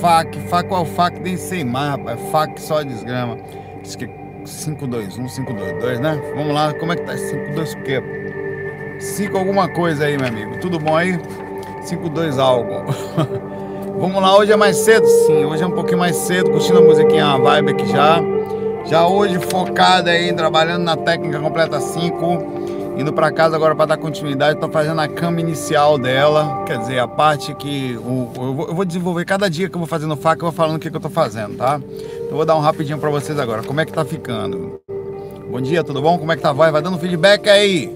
fac, fac qual fac, nem sei mais, rapaz. Fac só desgrama. Diz que 521, 522, né? Vamos lá, como é que tá? 52 o quê? 5 alguma coisa aí, meu amigo. Tudo bom aí? 52 algo. Vamos lá, hoje é mais cedo? Sim, hoje é um pouquinho mais cedo, curtindo a musiquinha, a vibe aqui já. Já hoje focada aí, trabalhando na técnica completa 5 indo para casa agora para dar continuidade, estou fazendo a cama inicial dela, quer dizer, a parte que o, eu, vou, desenvolver cada dia que eu vou fazendo faca, eu vou falando o que, que eu estou fazendo, tá? Eu vou dar um rapidinho para vocês agora, como é que tá ficando. Bom dia, tudo bom? Como é que tá? Vai, vai dando feedback aí.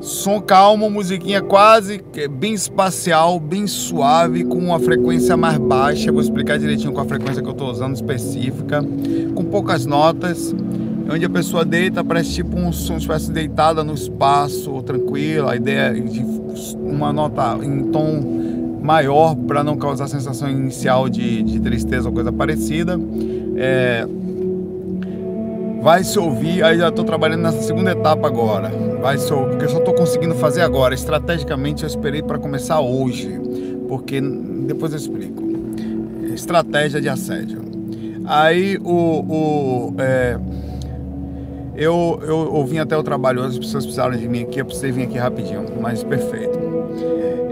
Som calmo, musiquinha quase bem espacial, bem suave, com uma frequência mais baixa. Vou explicar direitinho com a frequência que eu estou usando específica, com poucas notas onde a pessoa deita, parece tipo um som, estivesse deitada no espaço, tranquila, a ideia de uma nota em tom maior para não causar sensação inicial de, de tristeza ou coisa parecida. É, vai se ouvir, aí já estou trabalhando nessa segunda etapa agora. Vai se ouvir, porque eu só estou conseguindo fazer agora. Estrategicamente eu esperei para começar hoje, porque depois eu explico. Estratégia de assédio. Aí o, o é, eu, eu, eu vim até o trabalho, as pessoas precisaram de mim aqui, eu precisei vir aqui rapidinho, mas perfeito.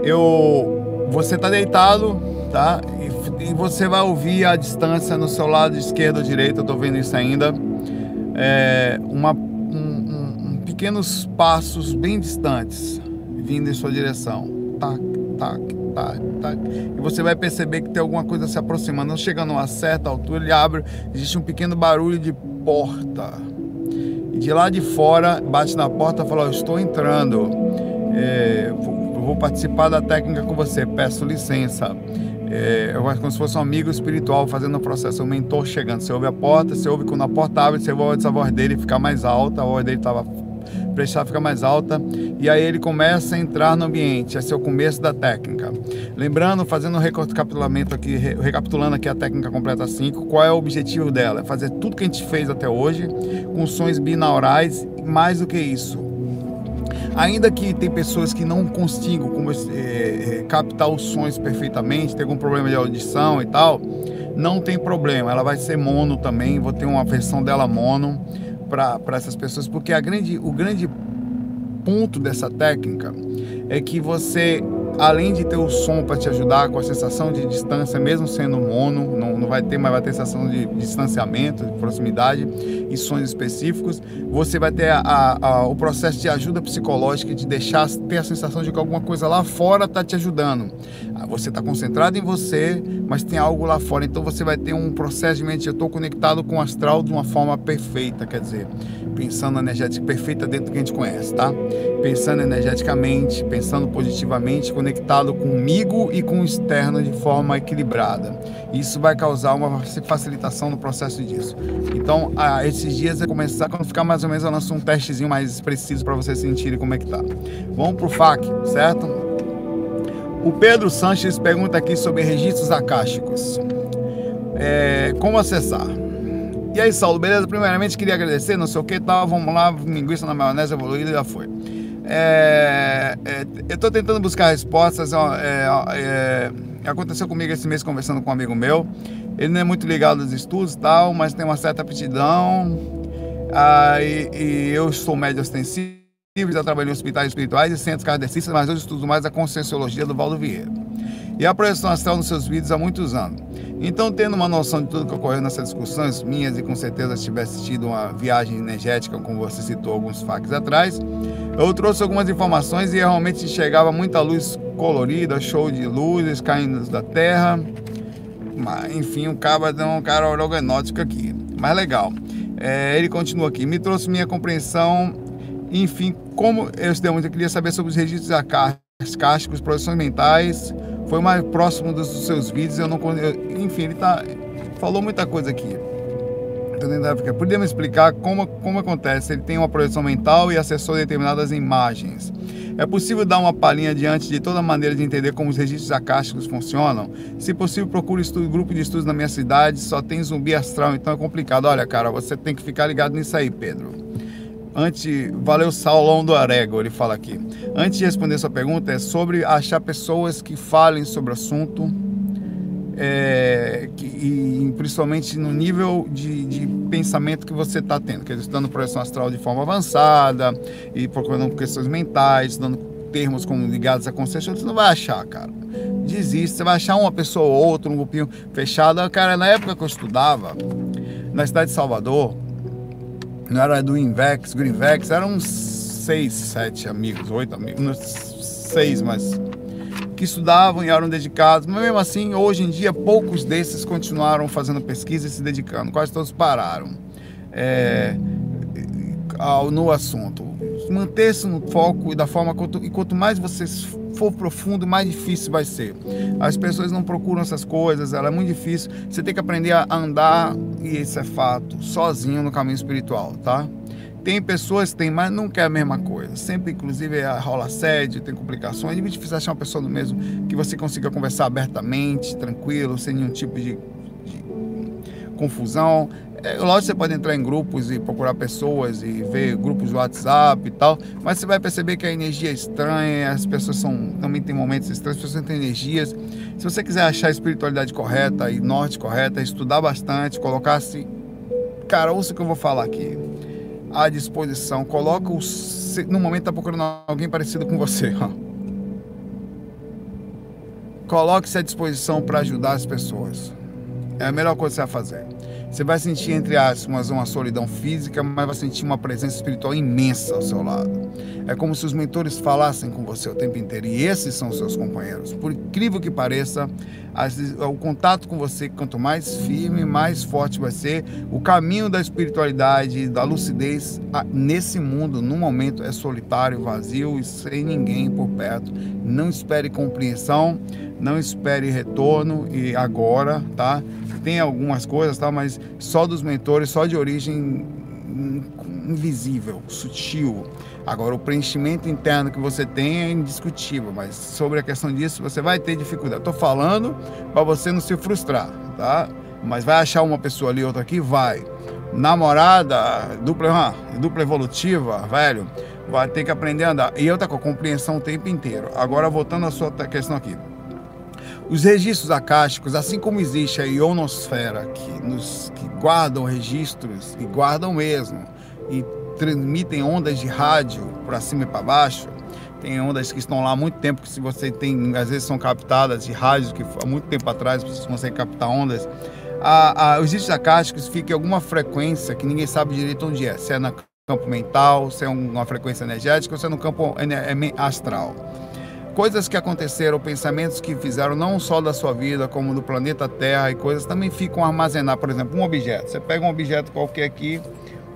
Eu, você tá deitado, tá? E, e você vai ouvir a distância no seu lado esquerdo ou direito, eu tô vendo isso ainda. É, uma, um, um, pequenos passos bem distantes vindo em sua direção. Tac, tac, tac, tac. E você vai perceber que tem alguma coisa se aproximando. Não chega numa certa altura, ele abre, existe um pequeno barulho de porta de lá de fora bate na porta e fala: Estou entrando, é, vou, participar da técnica com você, peço licença. É, acho como se fosse um amigo espiritual fazendo o processo, um mentor chegando. Você ouve a porta, você ouve quando a porta abre, você ouve a voz dele ficar mais alta, a voz dele estava prestar fica mais alta e aí ele começa a entrar no ambiente. Esse é o começo da técnica. Lembrando, fazendo um recapitulamento aqui, recapitulando aqui a técnica completa 5, qual é o objetivo dela? É fazer tudo que a gente fez até hoje com sons binaurais e mais do que isso. Ainda que tem pessoas que não consigam como, é, captar os sons perfeitamente, tem algum problema de audição e tal, não tem problema. Ela vai ser mono também, vou ter uma versão dela mono para essas pessoas, porque a grande, o grande ponto dessa técnica é que você além de ter o som para te ajudar com a sensação de distância, mesmo sendo mono, não, não vai ter, vai ter sensação de distanciamento, de proximidade e sons específicos. Você vai ter a, a, a, o processo de ajuda psicológica, de deixar ter a sensação de que alguma coisa lá fora está te ajudando. Ah, você está concentrado em você, mas tem algo lá fora. Então você vai ter um processo de mente. Eu estou conectado com o astral de uma forma perfeita, quer dizer, pensando energética perfeita dentro do que a gente conhece, tá? Pensando energeticamente, pensando positivamente, conectado comigo e com o externo de forma equilibrada. Isso vai causar uma facilitação no processo disso. Então, ah, esses dias é começar, quando ficar mais ou menos, eu lanço um testezinho mais preciso para vocês sentirem como é que tá. Vamos pro FAQ, certo? O Pedro Sanches pergunta aqui sobre registros acásticos. É, como acessar? E aí, Saulo, beleza? Primeiramente, queria agradecer, não sei o que tal. Vamos lá, linguiça na maionese evoluída já foi. É, é, eu estou tentando buscar respostas. É, é, aconteceu comigo esse mês conversando com um amigo meu. Ele não é muito ligado aos estudos tal, mas tem uma certa aptidão. Ah, e, e eu sou médio ostensivo, já trabalhei em hospitais espirituais e centros kardecistas, mas hoje estudo mais a conscienciologia do Valdo Vieira. E a projeção astral nos seus vídeos há muitos anos. Então, tendo uma noção de tudo que ocorreu nessas discussões minhas e com certeza se tivesse tido uma viagem energética, como você citou alguns fatos atrás, eu trouxe algumas informações e realmente chegava muita luz colorida, show de luzes caindo da Terra. Enfim, o cara é um cara organótico aqui, mas legal. É, ele continua aqui, me trouxe minha compreensão, enfim, como eu estudei muito, eu queria saber sobre os registros acásticos, projeções mentais, foi mais próximo dos seus vídeos, eu não eu, enfim, ele tá falou muita coisa aqui. Me explicar como, como acontece? Ele tem uma projeção mental e acessou determinadas imagens. É possível dar uma palhinha diante de toda maneira de entender como os registros acásticos funcionam? Se possível, procure estudo, grupo de estudos na minha cidade, só tem zumbi astral, então é complicado. Olha, cara, você tem que ficar ligado nisso aí, Pedro. Antes, valeu Saulão do Arego, ele fala aqui. Antes de responder sua pergunta, é sobre achar pessoas que falem sobre o assunto, é, que, e principalmente no nível de, de pensamento que você está tendo, quer dizer, estudando projeção astral de forma avançada e procurando questões mentais, estudando termos como ligados à consciência, você não vai achar, cara. Desiste, você vai achar uma pessoa ou outra, um grupinho fechado. Cara, na época que eu estudava, na cidade de Salvador, não era do Invex, Greenvex, eram uns seis, sete amigos, oito amigos, seis, mas que estudavam e eram dedicados, mas mesmo assim, hoje em dia, poucos desses continuaram fazendo pesquisa e se dedicando, quase todos pararam é, ao, no assunto. Manter-se no foco e da forma quanto, e quanto mais você for profundo, mais difícil vai ser. As pessoas não procuram essas coisas, ela é muito difícil. Você tem que aprender a andar, e isso é fato, sozinho no caminho espiritual, tá? Tem pessoas têm, mas não quer a mesma coisa. Sempre, inclusive, é, rola assédio, tem complicações. É muito difícil achar uma pessoa do mesmo que você consiga conversar abertamente, tranquilo, sem nenhum tipo de confusão. É, lógico, você pode entrar em grupos e procurar pessoas e ver grupos de WhatsApp e tal, mas você vai perceber que a energia é estranha, as pessoas são também tem momentos estranhos, as pessoas têm energias. Se você quiser achar a espiritualidade correta e norte correta, estudar bastante, colocar-se. Cara, ouça o que eu vou falar aqui à disposição. Coloca o. No momento está procurando alguém parecido com você. Coloque-se à disposição para ajudar as pessoas. É a melhor coisa que você vai fazer. Você vai sentir, entre aspas, uma solidão física, mas vai sentir uma presença espiritual imensa ao seu lado. É como se os mentores falassem com você o tempo inteiro. E esses são seus companheiros. Por incrível que pareça, o contato com você, quanto mais firme, mais forte vai ser. O caminho da espiritualidade, da lucidez, nesse mundo, no momento, é solitário, vazio e sem ninguém por perto. Não espere compreensão, não espere retorno e agora, tá? Tem algumas coisas, tá? mas só dos mentores, só de origem invisível, sutil. Agora, o preenchimento interno que você tem é indiscutível, mas sobre a questão disso você vai ter dificuldade. Estou falando para você não se frustrar, tá? Mas vai achar uma pessoa ali, outra aqui? Vai. Namorada, dupla, dupla evolutiva, velho, vai ter que aprender a andar. E eu tá com a compreensão o tempo inteiro. Agora, voltando à sua questão aqui. Os registros acásticos, assim como existe a ionosfera, que, nos, que guardam registros, e guardam mesmo, e transmitem ondas de rádio para cima e para baixo, tem ondas que estão lá há muito tempo, que se você tem, às vezes são captadas de rádios que há muito tempo atrás você consegue captar ondas. A, a, os registros acásticos ficam em alguma frequência que ninguém sabe direito onde é, se é no campo mental, se é uma frequência energética ou se é no campo astral coisas que aconteceram, pensamentos que fizeram não só da sua vida, como do planeta Terra e coisas também ficam armazenados. Por exemplo, um objeto. Você pega um objeto qualquer aqui,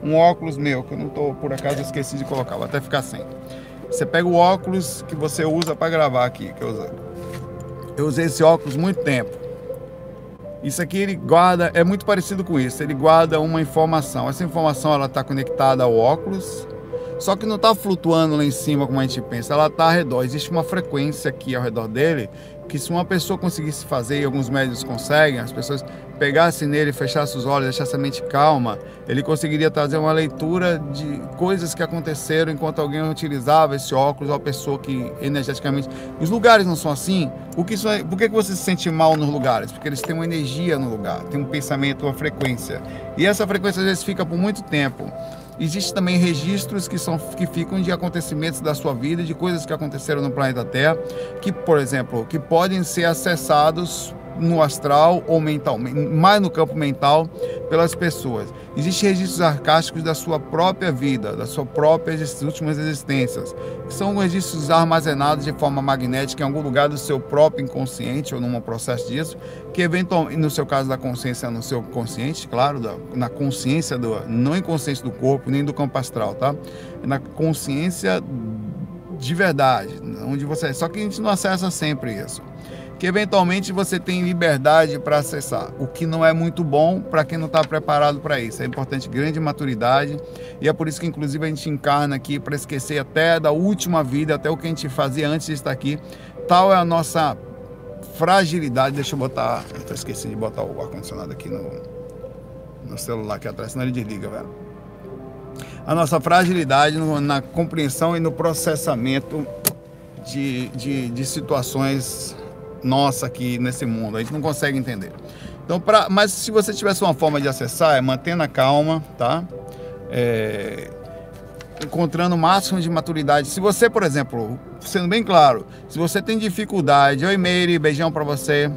um óculos meu, que eu não estou, por acaso, esqueci de colocar, vou até ficar sem. Você pega o óculos que você usa para gravar aqui, que eu usei. Eu usei esse óculos muito tempo. Isso aqui ele guarda, é muito parecido com isso. Ele guarda uma informação. Essa informação ela está conectada ao óculos só que não está flutuando lá em cima como a gente pensa, ela está ao redor. Existe uma frequência aqui ao redor dele que se uma pessoa conseguisse fazer, e alguns médios conseguem, as pessoas pegassem nele, fechassem os olhos, deixassem a mente calma, ele conseguiria trazer uma leitura de coisas que aconteceram enquanto alguém utilizava esse óculos, ou a pessoa que energeticamente... Os lugares não são assim? Por que, isso é... Por que você se sente mal nos lugares? Porque eles têm uma energia no lugar, tem um pensamento, uma frequência. E essa frequência às vezes fica por muito tempo. Existem também registros que, são, que ficam de acontecimentos da sua vida, de coisas que aconteceram no planeta Terra, que, por exemplo, que podem ser acessados no astral ou mental, mais no campo mental pelas pessoas. Existem registros arcásticos da sua própria vida, da sua própria últimas existências, que são registros armazenados de forma magnética em algum lugar do seu próprio inconsciente ou num processo disso, que eventualmente, no seu caso da consciência, no seu consciente, claro, da, na consciência do, não inconsciente do corpo nem do campo astral, tá? Na consciência de verdade, onde você, só que a gente não acessa sempre isso que eventualmente você tem liberdade para acessar, o que não é muito bom para quem não está preparado para isso. É importante grande maturidade e é por isso que inclusive a gente encarna aqui para esquecer até da última vida, até o que a gente fazia antes de estar aqui. Tal é a nossa fragilidade. Deixa eu botar, eu esqueci de botar o ar condicionado aqui no, no celular aqui atrás, senão ele desliga, velho. a nossa fragilidade no, na compreensão e no processamento de, de, de situações nossa aqui nesse mundo. A gente não consegue entender. Então, pra, mas se você tivesse uma forma de acessar, é mantendo a calma, tá? É, encontrando o máximo de maturidade. Se você, por exemplo, sendo bem claro, se você tem dificuldade, oi Meire, beijão para você.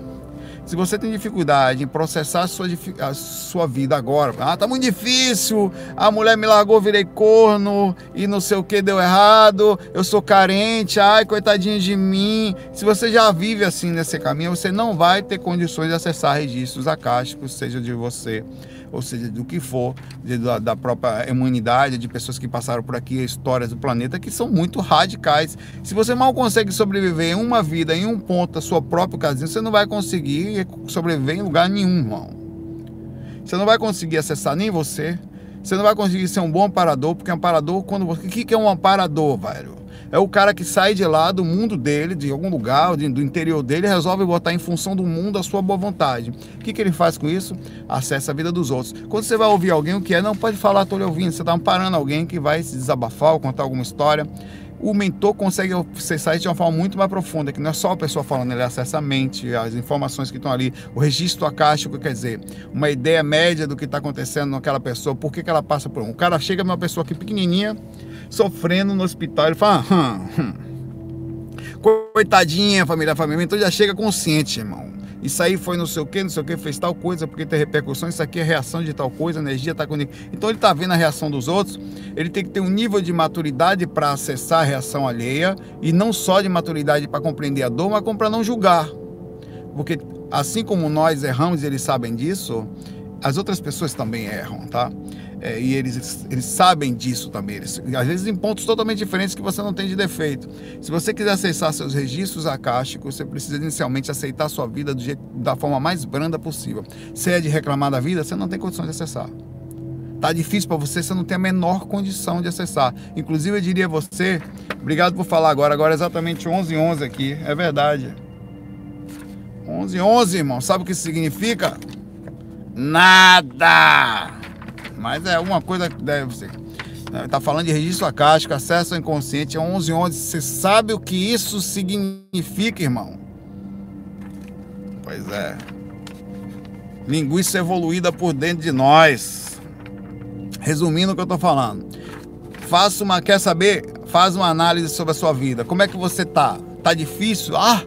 Se você tem dificuldade em processar a sua, a sua vida agora, ah, tá muito difícil, a mulher me largou, virei corno e não sei o que deu errado, eu sou carente, ai, coitadinho de mim. Se você já vive assim nesse caminho, você não vai ter condições de acessar registros acásticos, seja de você ou seja, do que for, de, da, da, própria humanidade, de pessoas que passaram por aqui, histórias do planeta que são muito radicais. Se você mal consegue sobreviver em uma vida, em um ponto da sua própria casinha, você não vai conseguir sobreviver em lugar nenhum, irmão. Você não vai conseguir acessar nem você. Você não vai conseguir ser um bom amparador, porque amparador, quando você. O que é um amparador, velho? É o cara que sai de lá do mundo dele, de algum lugar, do interior dele, resolve botar em função do mundo a sua boa vontade. O que, que ele faz com isso? Acessa a vida dos outros. Quando você vai ouvir alguém, o que é? Não pode falar, estou lhe ouvindo. Você está amparando alguém que vai se desabafar ou contar alguma história o mentor consegue acessar isso de uma forma muito mais profunda, que não é só a pessoa falando, ele acessa a mente, as informações que estão ali, o registro acástico, quer dizer, uma ideia média do que está acontecendo naquela pessoa, por que, que ela passa por um. O cara chega uma pessoa aqui pequenininha, sofrendo no hospital, e fala, hum, hum. coitadinha, família, família, então já chega consciente, irmão isso aí foi não sei o que, não sei o que, fez tal coisa, porque tem repercussão, isso aqui é reação de tal coisa, a energia está comigo. Então ele está vendo a reação dos outros, ele tem que ter um nível de maturidade para acessar a reação alheia, e não só de maturidade para compreender a dor, mas para não julgar. Porque assim como nós erramos e eles sabem disso, as outras pessoas também erram, tá? É, e eles, eles sabem disso também. Eles, às vezes em pontos totalmente diferentes que você não tem de defeito. Se você quiser acessar seus registros acásticos, você precisa inicialmente aceitar sua vida jeito, da forma mais branda possível. Se é de reclamar da vida, você não tem condição de acessar. Tá difícil para você, você não tem a menor condição de acessar. Inclusive, eu diria a você, obrigado por falar agora, agora é exatamente 11 11 aqui, é verdade. 11 11, irmão, sabe o que isso significa? Nada! Mas é uma coisa que deve ser. Está falando de registro acástico, acesso ao inconsciente, é 1111. Você sabe o que isso significa, irmão? Pois é. Linguiça evoluída por dentro de nós. Resumindo o que eu estou falando. Faça uma, quer saber? Faz uma análise sobre a sua vida. Como é que você tá? Tá difícil? Ah,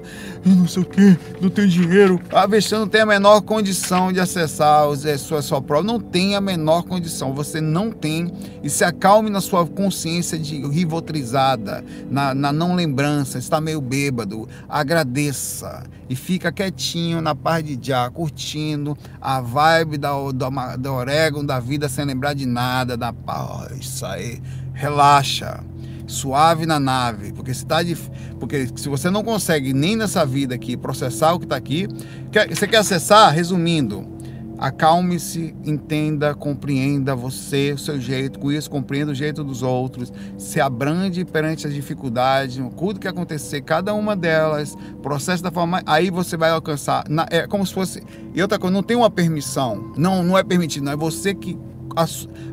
não sei o que, não tenho dinheiro. A você não tem a menor condição de acessar a eh, sua, sua prova. Não tem a menor condição. Você não tem. E se acalme na sua consciência de rivotrizada, na, na não lembrança, está meio bêbado. Agradeça. E fica quietinho na paz de já, curtindo a vibe da, da, da orégano da vida sem lembrar de nada, da paz. Isso aí. Relaxa suave na nave, porque se, tá de, porque se você não consegue nem nessa vida aqui processar o que está aqui, quer, você quer acessar, resumindo, acalme-se, entenda, compreenda você, o seu jeito, com isso compreenda o jeito dos outros, se abrande perante as dificuldades, tudo que acontecer, cada uma delas, processo da forma, aí você vai alcançar, é como se fosse, e outra coisa, não tem uma permissão, não, não é permitido, não é você que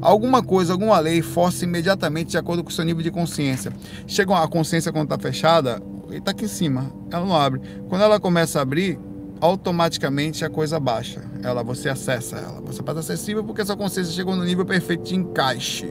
alguma coisa, alguma lei força imediatamente de acordo com o seu nível de consciência. Chega a consciência quando está fechada, está aqui em cima, ela não abre. Quando ela começa a abrir, automaticamente a coisa baixa. Ela, você acessa ela. Você passa acessível porque sua consciência chegou no nível perfeito de encaixe.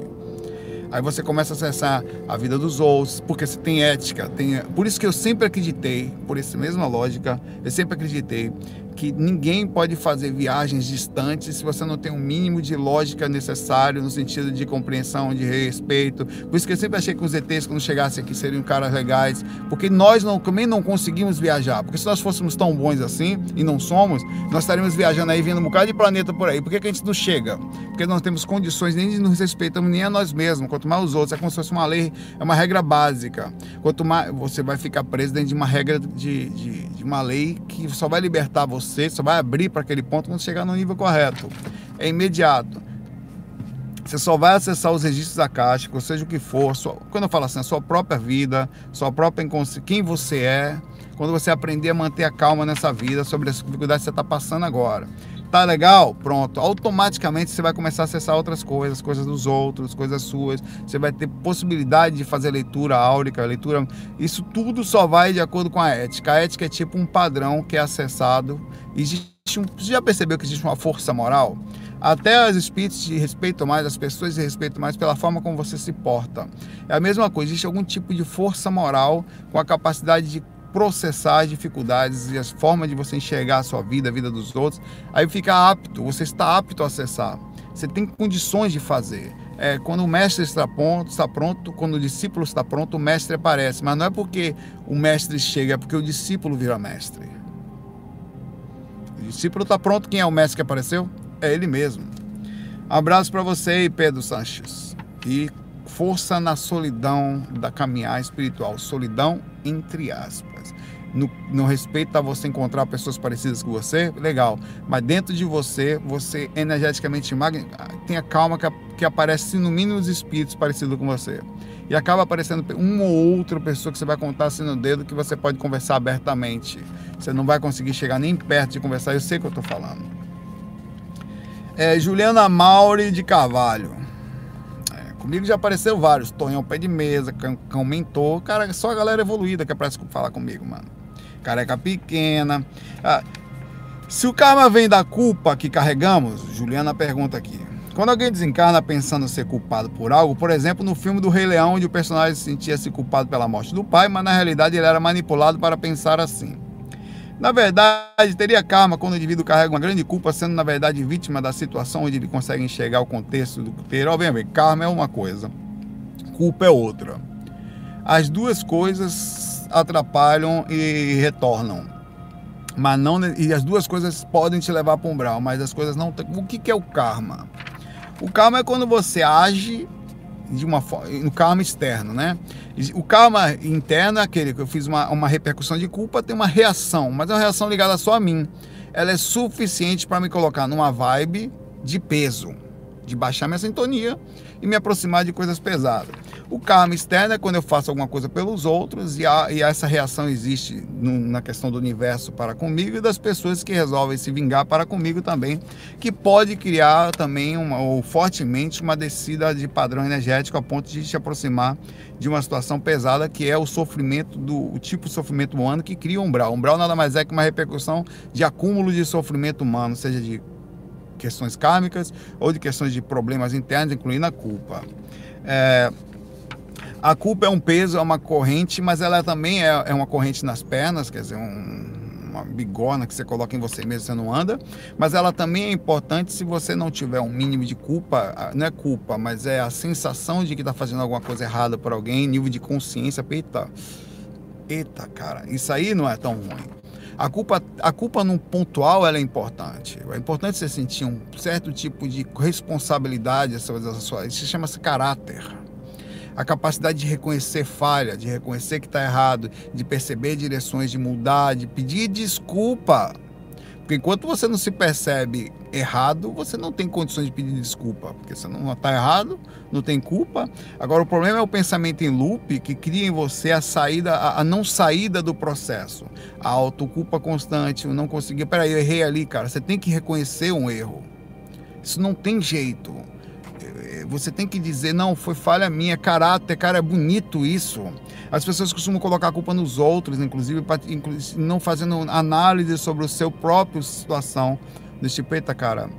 Aí você começa a acessar a vida dos outros, porque você tem ética. Tem... Por isso que eu sempre acreditei, por essa mesma lógica, eu sempre acreditei que ninguém pode fazer viagens distantes se você não tem um mínimo de lógica necessário no sentido de compreensão, de respeito. Por isso que eu sempre achei que os ETs, quando chegassem aqui, seriam caras legais, porque nós não, também não conseguimos viajar. Porque se nós fôssemos tão bons assim, e não somos, nós estaríamos viajando aí, vindo um bocado de planeta por aí. Por que, que a gente não chega? Porque nós não temos condições nem nos respeitamos nem a nós mesmos, quanto mais os outros. É como se fosse uma lei, é uma regra básica. Quanto mais você vai ficar preso dentro de uma regra de, de, de uma lei que só vai libertar você você só vai abrir para aquele ponto quando chegar no nível correto. É imediato. Você só vai acessar os registros acásticos, seja o que for. Sua, quando eu falo assim, a sua própria vida, sua própria quem você é, quando você aprender a manter a calma nessa vida sobre as dificuldades que você está passando agora. Tá legal? Pronto. Automaticamente você vai começar a acessar outras coisas, coisas dos outros, coisas suas. Você vai ter possibilidade de fazer leitura áurica, leitura. Isso tudo só vai de acordo com a ética. A ética é tipo um padrão que é acessado. Existe um... Você já percebeu que existe uma força moral? Até os espíritos te respeitam mais, as pessoas te respeitam mais pela forma como você se porta. É a mesma coisa, existe algum tipo de força moral com a capacidade de processar as dificuldades e as formas de você enxergar a sua vida, a vida dos outros. Aí fica apto, você está apto a acessar. Você tem condições de fazer. É, quando o mestre está pronto, está pronto, quando o discípulo está pronto, o mestre aparece. Mas não é porque o mestre chega, é porque o discípulo vira mestre. O discípulo está pronto, quem é o mestre que apareceu? É ele mesmo. Abraço para você, Pedro Sanches. E força na solidão da caminhar espiritual. Solidão entre aspas. No, no, respeito a você encontrar pessoas parecidas com você, legal. Mas dentro de você, você energeticamente tenha calma que, que aparece no mínimo os espíritos parecidos com você. E acaba aparecendo uma ou outra pessoa que você vai contar assim no dedo que você pode conversar abertamente. Você não vai conseguir chegar nem perto de conversar, eu sei o que eu estou falando. É, Juliana Mauri de Carvalho. É, comigo já apareceu vários. Tonhão Pé de Mesa, Cão Mentor. Cara, só a galera evoluída que aparece falar comigo, mano. Careca Pequena. Ah, se o karma vem da culpa que carregamos, Juliana pergunta aqui. Quando alguém desencarna pensando ser culpado por algo, por exemplo, no filme do Rei Leão, onde o personagem sentia-se culpado pela morte do pai, mas na realidade ele era manipulado para pensar assim. Na verdade, teria karma quando o indivíduo carrega uma grande culpa, sendo na verdade vítima da situação onde ele consegue enxergar o contexto do ter. Obviamente, karma é uma coisa, culpa é outra. As duas coisas atrapalham e retornam. Mas não, e as duas coisas podem te levar para um umbral, mas as coisas não. O que, que é o karma? O karma é quando você age de uma no karma externo, né? O karma interno é aquele que eu fiz uma, uma repercussão de culpa, tem uma reação, mas é uma reação ligada só a mim. Ela é suficiente para me colocar numa vibe de peso, de baixar minha sintonia e me aproximar de coisas pesadas. O karma externo é quando eu faço alguma coisa pelos outros e, a, e essa reação existe no, na questão do universo para comigo e das pessoas que resolvem se vingar para comigo também, que pode criar também uma, ou fortemente uma descida de padrão energético a ponto de te aproximar de uma situação pesada que é o sofrimento do o tipo de sofrimento humano que cria umbral. Umbral nada mais é que uma repercussão de acúmulo de sofrimento humano, seja de questões kármicas ou de questões de problemas internos, incluindo a culpa. É, a culpa é um peso, é uma corrente, mas ela também é, é uma corrente nas pernas, quer dizer, um, uma bigorna que você coloca em você mesmo, você não anda. Mas ela também é importante se você não tiver um mínimo de culpa, não é culpa, mas é a sensação de que está fazendo alguma coisa errada por alguém, nível de consciência, eita, eita, cara, isso aí não é tão ruim. A culpa, a culpa num pontual ela é importante. É importante você sentir um certo tipo de responsabilidade, isso chama-se caráter a capacidade de reconhecer falha, de reconhecer que está errado, de perceber direções, de mudar, de pedir desculpa. Porque enquanto você não se percebe errado, você não tem condições de pedir desculpa, porque você não está errado, não tem culpa. Agora o problema é o pensamento em loop que cria em você a saída, a, não saída do processo, a autoculpa constante, o não conseguir. Peraí, eu errei ali, cara. Você tem que reconhecer um erro. Isso não tem jeito você tem que dizer, não, foi falha minha, caráter, cara, é bonito isso. As pessoas costumam colocar a culpa nos outros, inclusive, não fazendo análise sobre o seu próprio situação. Desse tipo, eita, cara,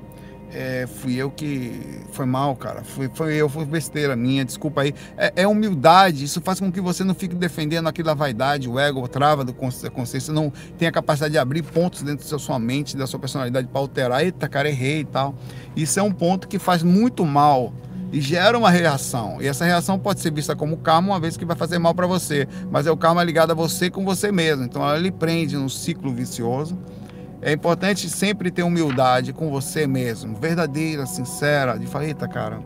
é, fui eu que foi mal, cara. Foi, foi eu, foi besteira minha, desculpa aí. É, é, humildade, isso faz com que você não fique defendendo aquilo da vaidade, o ego, trava da consciência, não tem a capacidade de abrir pontos dentro da sua mente, da sua personalidade para alterar. Eita, cara, errei e tal. Isso é um ponto que faz muito mal e gera uma reação. E essa reação pode ser vista como karma, uma vez que vai fazer mal para você, mas é o karma ligado a você com você mesmo. Então ela lhe prende num ciclo vicioso. É importante sempre ter humildade com você mesmo, verdadeira, sincera, de falar, eita, cara,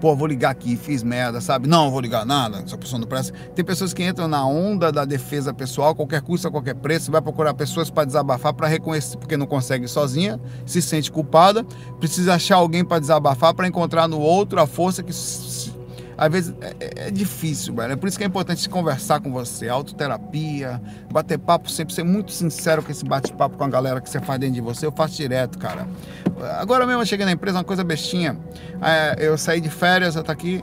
pô, vou ligar aqui, fiz merda, sabe? Não, vou ligar nada, essa pessoa não presta. Tem pessoas que entram na onda da defesa pessoal, qualquer custo, a qualquer preço, vai procurar pessoas para desabafar, para reconhecer, porque não consegue sozinha, se sente culpada, precisa achar alguém para desabafar, para encontrar no outro a força que às vezes é, é, é, difícil, velho. É por isso que é importante conversar com você, autoterapia, bater papo, sempre ser muito sincero com esse bate-papo com a galera que você faz dentro de você. Eu faço direto, cara. Agora mesmo eu cheguei na empresa, uma coisa bestinha. É, eu saí de férias, eu tô aqui.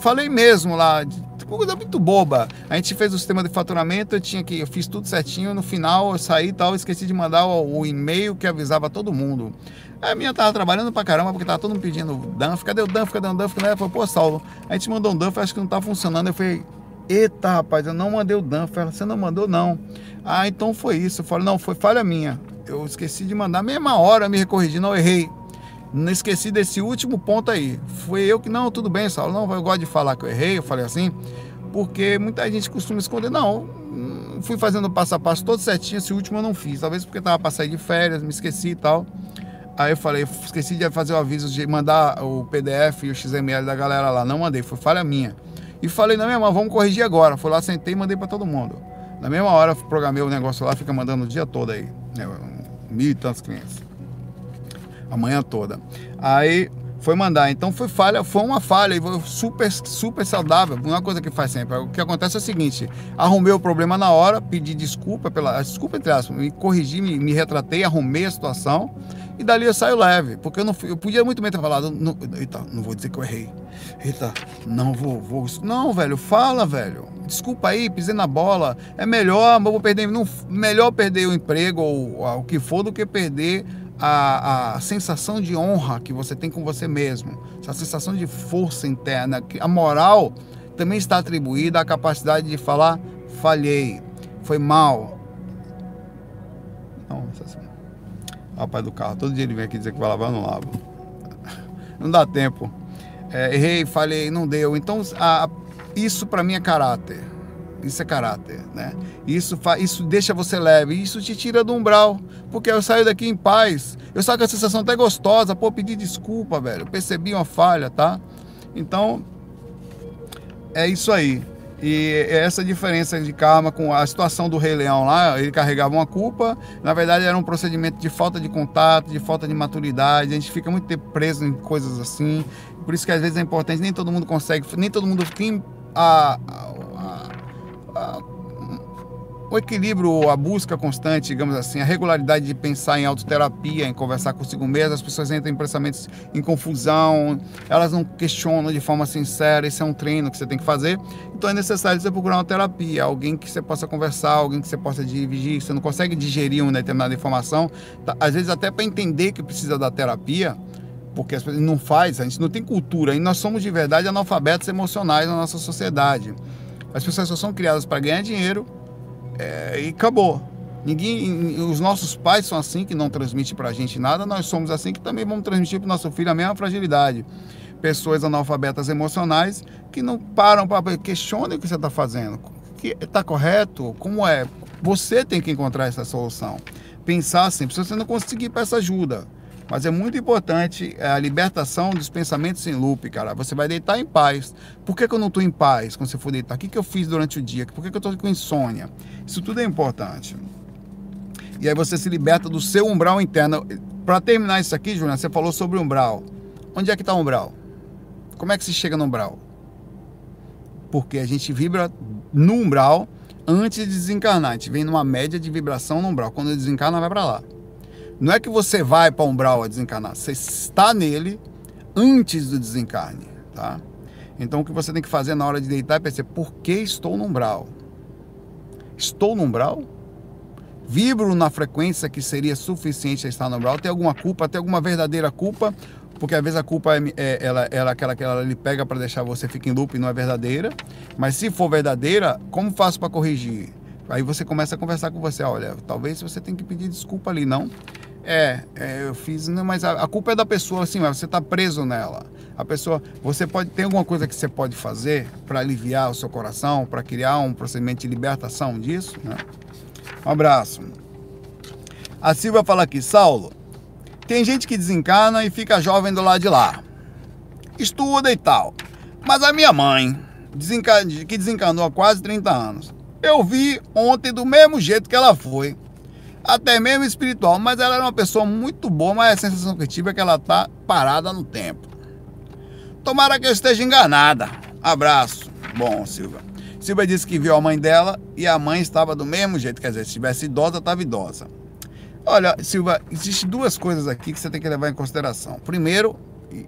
Falei mesmo lá, coisa muito boba. A gente fez o sistema de faturamento, eu tinha que, eu fiz tudo certinho, no final eu saí e tal, esqueci de mandar o, o e-mail que avisava todo mundo. A minha tava trabalhando pra caramba, porque tava todo mundo pedindo Danf. Cadê o Danf? Cadê o Danf? Ela falou, pô, Saulo, a gente mandou um Danf, acho que não tá funcionando. Eu falei, eita, rapaz, eu não mandei o Danf. Ela, você não mandou, não. Ah, então foi isso. Eu falei, não, foi falha minha. Eu esqueci de mandar, mesma hora me recorrigi, não errei. Não esqueci desse último ponto aí. Foi eu que, não, tudo bem, Saulo, não, eu gosto de falar que eu errei, eu falei assim, porque muita gente costuma esconder, não, fui fazendo passo a passo todo certinho, esse último eu não fiz, talvez porque tava para sair de férias, me esqueci e tal. Aí eu falei, esqueci de fazer o aviso de mandar o PDF e o XML da galera lá. Não mandei, foi falha minha. E falei, na mesma, vamos corrigir agora. Fui lá, sentei e mandei para todo mundo. Na mesma hora, programei o negócio lá, fica mandando o dia todo aí. Né, mil e tantos clientes. A manhã toda. Aí foi mandar. Então foi falha, foi uma falha e super, super saudável. Uma coisa que faz sempre. O que acontece é o seguinte: arrumei o problema na hora, pedi desculpa pela. Desculpa, entre aspas, me corrigi, me, me retratei, arrumei a situação e dali eu saio leve, porque eu não eu podia muito bem ter falado, não, eita, não vou dizer que eu errei. Eita, não vou, vou. Não, velho, fala, velho. Desculpa aí, pisei na bola. É melhor, vou perder, não, melhor perder o emprego ou, ou o que for do que perder a, a sensação de honra que você tem com você mesmo, essa sensação de força interna, que a moral também está atribuída à capacidade de falar falhei, foi mal. Não, assim rapaz do carro. Todo dia ele vem aqui dizer que vai lavar, não lavo. Não dá tempo. É, errei, falhei, não deu. Então, a, isso para mim é caráter. Isso é caráter, né? Isso, isso deixa você leve, isso te tira do umbral. Porque eu saio daqui em paz. Eu saio com a sensação até gostosa. Pô, pedir desculpa, velho. Percebi uma falha, tá? Então, é isso aí. E essa diferença de karma com a situação do Rei Leão lá, ele carregava uma culpa, na verdade era um procedimento de falta de contato, de falta de maturidade, a gente fica muito tempo preso em coisas assim. Por isso que às vezes é importante, nem todo mundo consegue, nem todo mundo tem a, a, a o equilíbrio, a busca constante, digamos assim, a regularidade de pensar em autoterapia, em conversar consigo mesmo, as pessoas entram em pensamentos em confusão, elas não questionam de forma sincera, esse é um treino que você tem que fazer. Então é necessário você procurar uma terapia, alguém que você possa conversar, alguém que você possa dividir, você não consegue digerir uma determinada informação, tá? às vezes até para entender que precisa da terapia, porque as pessoas não faz, a gente não tem cultura, e nós somos de verdade analfabetos emocionais na nossa sociedade. As pessoas só são criadas para ganhar dinheiro, é, e acabou. Ninguém, os nossos pais são assim que não transmitem para a gente nada, nós somos assim que também vamos transmitir para o nosso filho a mesma fragilidade. Pessoas analfabetas emocionais que não param para questionar o que você está fazendo. Que está correto? Como é? Você tem que encontrar essa solução. Pensar assim, se você não conseguir, peça ajuda. Mas é muito importante é, a libertação dos pensamentos em loop, cara. Você vai deitar em paz. Por que, que eu não estou em paz quando você for deitar? O que, que eu fiz durante o dia? Por que, que eu estou com insônia? Isso tudo é importante. E aí você se liberta do seu umbral interno. Para terminar isso aqui, Juliana, você falou sobre umbral. Onde é que está o umbral? Como é que se chega no umbral? Porque a gente vibra no umbral antes de desencarnar. A gente vem numa média de vibração no umbral. Quando desencarna, vai para lá. Não é que você vai para umbral a desencarnar, você está nele antes do desencarne, tá? Então o que você tem que fazer na hora de deitar é pensar, por que estou no umbral? Estou no umbral? Vibro na frequência que seria suficiente a estar no umbral? Tem alguma culpa, tem alguma verdadeira culpa? Porque às vezes a culpa é, é ela, ela, aquela que ela lhe pega para deixar você ficar em loop e não é verdadeira. Mas se for verdadeira, como faço para corrigir? Aí você começa a conversar com você, olha, talvez você tenha que pedir desculpa ali, não? É, é, eu fiz, não, mas a, a, culpa é da pessoa, assim, você está preso nela. A pessoa, você pode ter alguma coisa que você pode fazer para aliviar o seu coração, para criar um procedimento de libertação disso, né? Um abraço. A Silvia fala aqui, Saulo, tem gente que desencana e fica jovem do lado de lá. Estuda e tal. Mas a minha mãe, que desencanou há quase 30 anos, eu vi ontem do mesmo jeito que ela foi até mesmo espiritual, mas ela era uma pessoa muito boa, mas a sensação que tive é que ela tá parada no tempo. Tomara que eu esteja enganada. Abraço. Bom, Silvia. Silvia disse que viu a mãe dela e a mãe estava do mesmo jeito. Quer dizer, se tivesse idosa, estava idosa. Olha, Silva, existem duas coisas aqui que você tem que levar em consideração. Primeiro,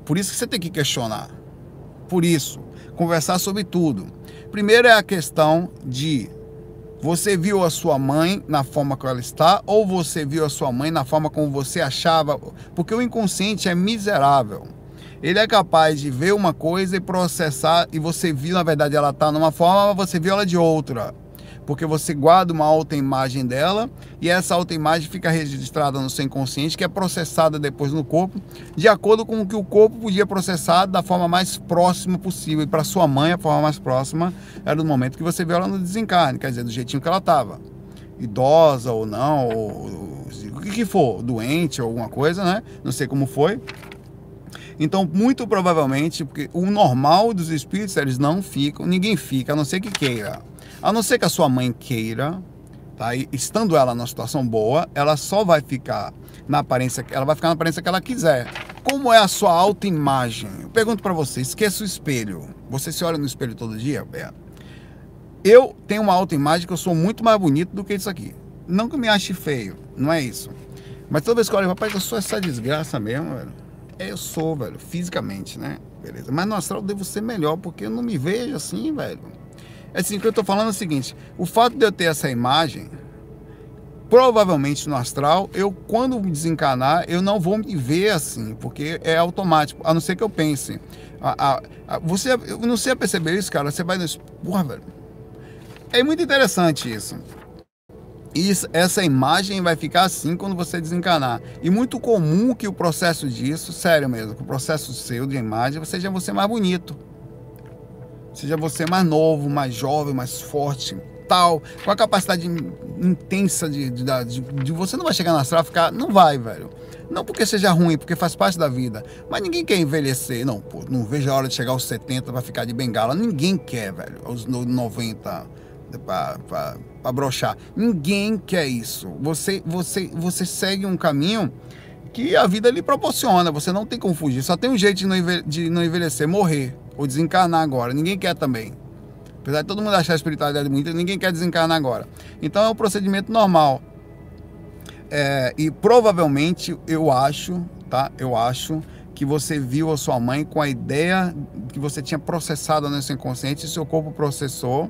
por isso que você tem que questionar. Por isso, conversar sobre tudo. Primeiro é a questão de você viu a sua mãe na forma que ela está ou você viu a sua mãe na forma como você achava? Porque o inconsciente é miserável. Ele é capaz de ver uma coisa e processar e você viu, na verdade, ela está numa forma, você viu ela de outra porque você guarda uma alta imagem dela e essa alta imagem fica registrada no seu inconsciente, que é processada depois no corpo, de acordo com o que o corpo podia processar da forma mais próxima possível. E para sua mãe, a forma mais próxima era no momento que você viu ela no desencarne, quer dizer, do jeitinho que ela estava. Idosa ou não, ou, o que, que for, doente ou alguma coisa, né? Não sei como foi. Então, muito provavelmente, porque o normal dos espíritos, eles não ficam, ninguém fica, a não ser que queira. A não ser que a sua mãe queira, tá? E estando ela numa situação boa, ela só vai ficar na aparência, ela vai ficar na aparência que ela quiser. Como é a sua autoimagem? Eu pergunto para você, esqueça o espelho. Você se olha no espelho todo dia, Beto? Eu tenho uma autoimagem que eu sou muito mais bonito do que isso aqui. Não que eu me ache feio, não é isso. Mas toda vez que eu olho, rapaz, eu sou essa desgraça mesmo, velho. É, eu sou, velho, fisicamente, né? Beleza. Mas no astral eu devo ser melhor, porque eu não me vejo assim, velho. É assim, o que eu estou falando é o seguinte: o fato de eu ter essa imagem, provavelmente no astral, eu, quando desencarnar, eu não vou me ver assim, porque é automático, a não ser que eu pense. A, a, a, você, eu não sei perceber isso, cara. Você vai no. Porra, velho. É muito interessante isso. Isso, essa imagem vai ficar assim quando você desencanar. E muito comum que o processo disso, sério mesmo, que o processo seu de imagem seja você mais bonito. Seja você mais novo, mais jovem, mais forte, tal, com a capacidade intensa de, de, de, de você não vai chegar na estrada e ficar. Não vai, velho. Não porque seja ruim, porque faz parte da vida. Mas ninguém quer envelhecer. Não, pô, não vejo a hora de chegar aos 70 para ficar de bengala. Ninguém quer, velho. Aos 90 para brochar. Ninguém quer isso. Você, você, você segue um caminho que a vida lhe proporciona. Você não tem como fugir. Só tem um jeito de não envelhecer, morrer ou desencarnar agora. Ninguém quer também. Apesar de todo mundo achar a espiritualidade muito, ninguém quer desencarnar agora. Então é um procedimento normal. É, e provavelmente eu acho, tá? Eu acho que você viu a sua mãe com a ideia que você tinha processado seu inconsciente seu corpo processou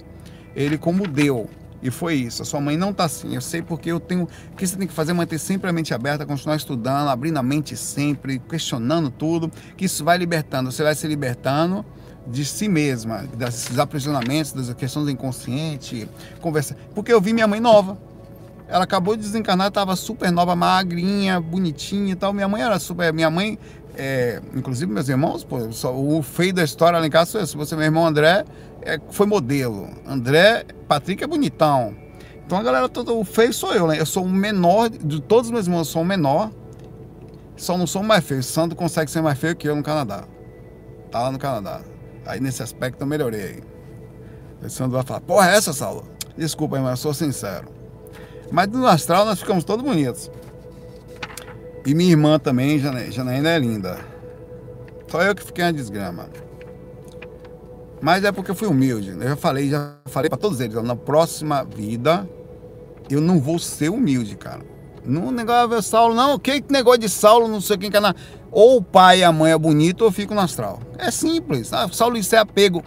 ele como deu. E foi isso. A sua mãe não está assim. Eu sei porque eu tenho. O que você tem que fazer é manter sempre a mente aberta, continuar estudando, abrindo a mente sempre, questionando tudo, que isso vai libertando. Você vai se libertando de si mesma, desses aprisionamentos, das questões do inconsciente, conversa. Porque eu vi minha mãe nova. Ela acabou de desencarnar, estava super nova, magrinha, bonitinha e tal. Minha mãe era super. Minha mãe, é, inclusive meus irmãos, pô, só, o feio da história lá em casa foi esse. Você, meu irmão André, é, foi modelo. André, Patrick é bonitão. Então a galera toda, o feio sou eu, né? Eu sou o menor, de todos os meus irmãos, eu sou o menor. Só não sou mais feio. Sandro consegue ser mais feio que eu no Canadá. Tá lá no Canadá. Aí nesse aspecto eu melhorei. O Sandro vai falar, porra, é essa, Saulo? Desculpa, mas eu sou sincero. Mas no astral nós ficamos todos bonitos. E minha irmã também, Janaína, é linda. Só eu que fiquei na desgrama. Mas é porque eu fui humilde. Eu já falei, já falei para todos eles, na próxima vida eu não vou ser humilde, cara. Não de Saulo, não. Que negócio de Saulo, não sei quem que é na... Ou o pai e a mãe é bonito ou fico no astral. É simples. Ah, Saulo, isso é apego.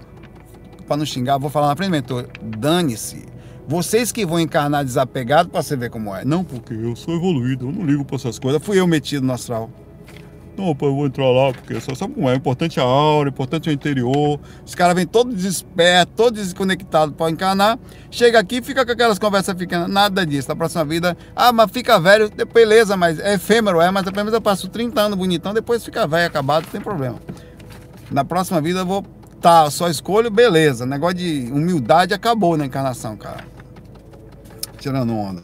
Para não xingar, vou falar na frente mentor. Dane-se. Vocês que vão encarnar desapegado para você ver como é. Não, porque eu sou evoluído, eu não ligo para essas coisas. Fui eu metido no astral. Não, pô, eu vou entrar lá, porque só sabe como é. Importante a aura, importante o interior. Os caras vêm todos desespertos, todos desconectados para encarnar. Chega aqui fica com aquelas conversas ficando. Nada disso. Na próxima vida, ah, mas fica velho, beleza, mas é efêmero, é, mas pelo menos eu passo 30 anos bonitão, depois fica velho, acabado, tem problema. Na próxima vida eu vou. Tá, só escolho, beleza. Negócio de humildade acabou na encarnação, cara. Tirando onda.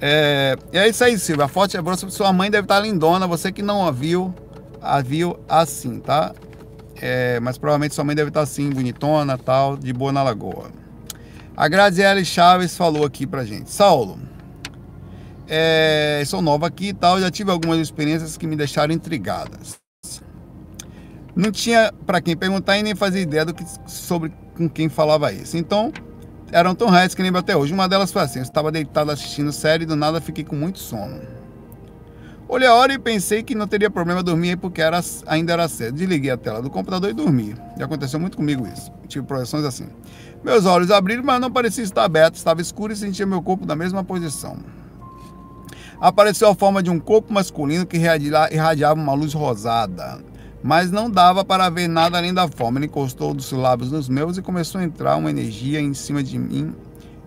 É, é isso aí, Silvia. Forte abraço. Sua mãe deve estar lindona. Você que não a viu, a viu assim, tá? É, mas provavelmente sua mãe deve estar assim, bonitona, tal, de boa na lagoa. A Graziele Chaves falou aqui pra gente. Saulo, é, sou nova aqui e tal, já tive algumas experiências que me deixaram intrigadas. Não tinha para quem perguntar e nem fazia ideia do que, sobre com quem falava isso. Então, eram tão reais que lembro até hoje. Uma delas foi assim: eu estava deitado assistindo série e do nada fiquei com muito sono. Olhei a hora e pensei que não teria problema dormir porque era, ainda era cedo. Desliguei a tela do computador e dormi. Já aconteceu muito comigo isso. Tive projeções assim. Meus olhos abriram, mas não parecia estar aberto. Estava escuro e sentia meu corpo na mesma posição. Apareceu a forma de um corpo masculino que irradiava uma luz rosada. Mas não dava para ver nada além da forma. Ele encostou dos lábios nos meus e começou a entrar uma energia em cima de mim,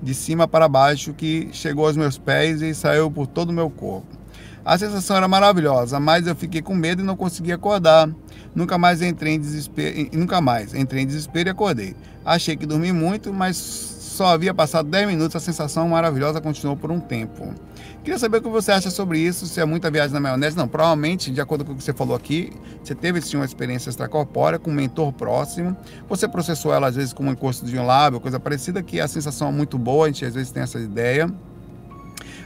de cima para baixo, que chegou aos meus pés e saiu por todo o meu corpo. A sensação era maravilhosa, mas eu fiquei com medo e não consegui acordar. Nunca mais entrei em desespero, nunca mais entrei em desespero e acordei. Achei que dormi muito, mas só havia passado 10 minutos, a sensação maravilhosa continuou por um tempo. Queria saber o que você acha sobre isso, se é muita viagem na maionese. Não, provavelmente, de acordo com o que você falou aqui, você teve sim uma experiência extracorpórea com um mentor próximo. Você processou ela às vezes com um encosto de um lábio, coisa parecida, que a sensação é muito boa, a gente às vezes tem essa ideia.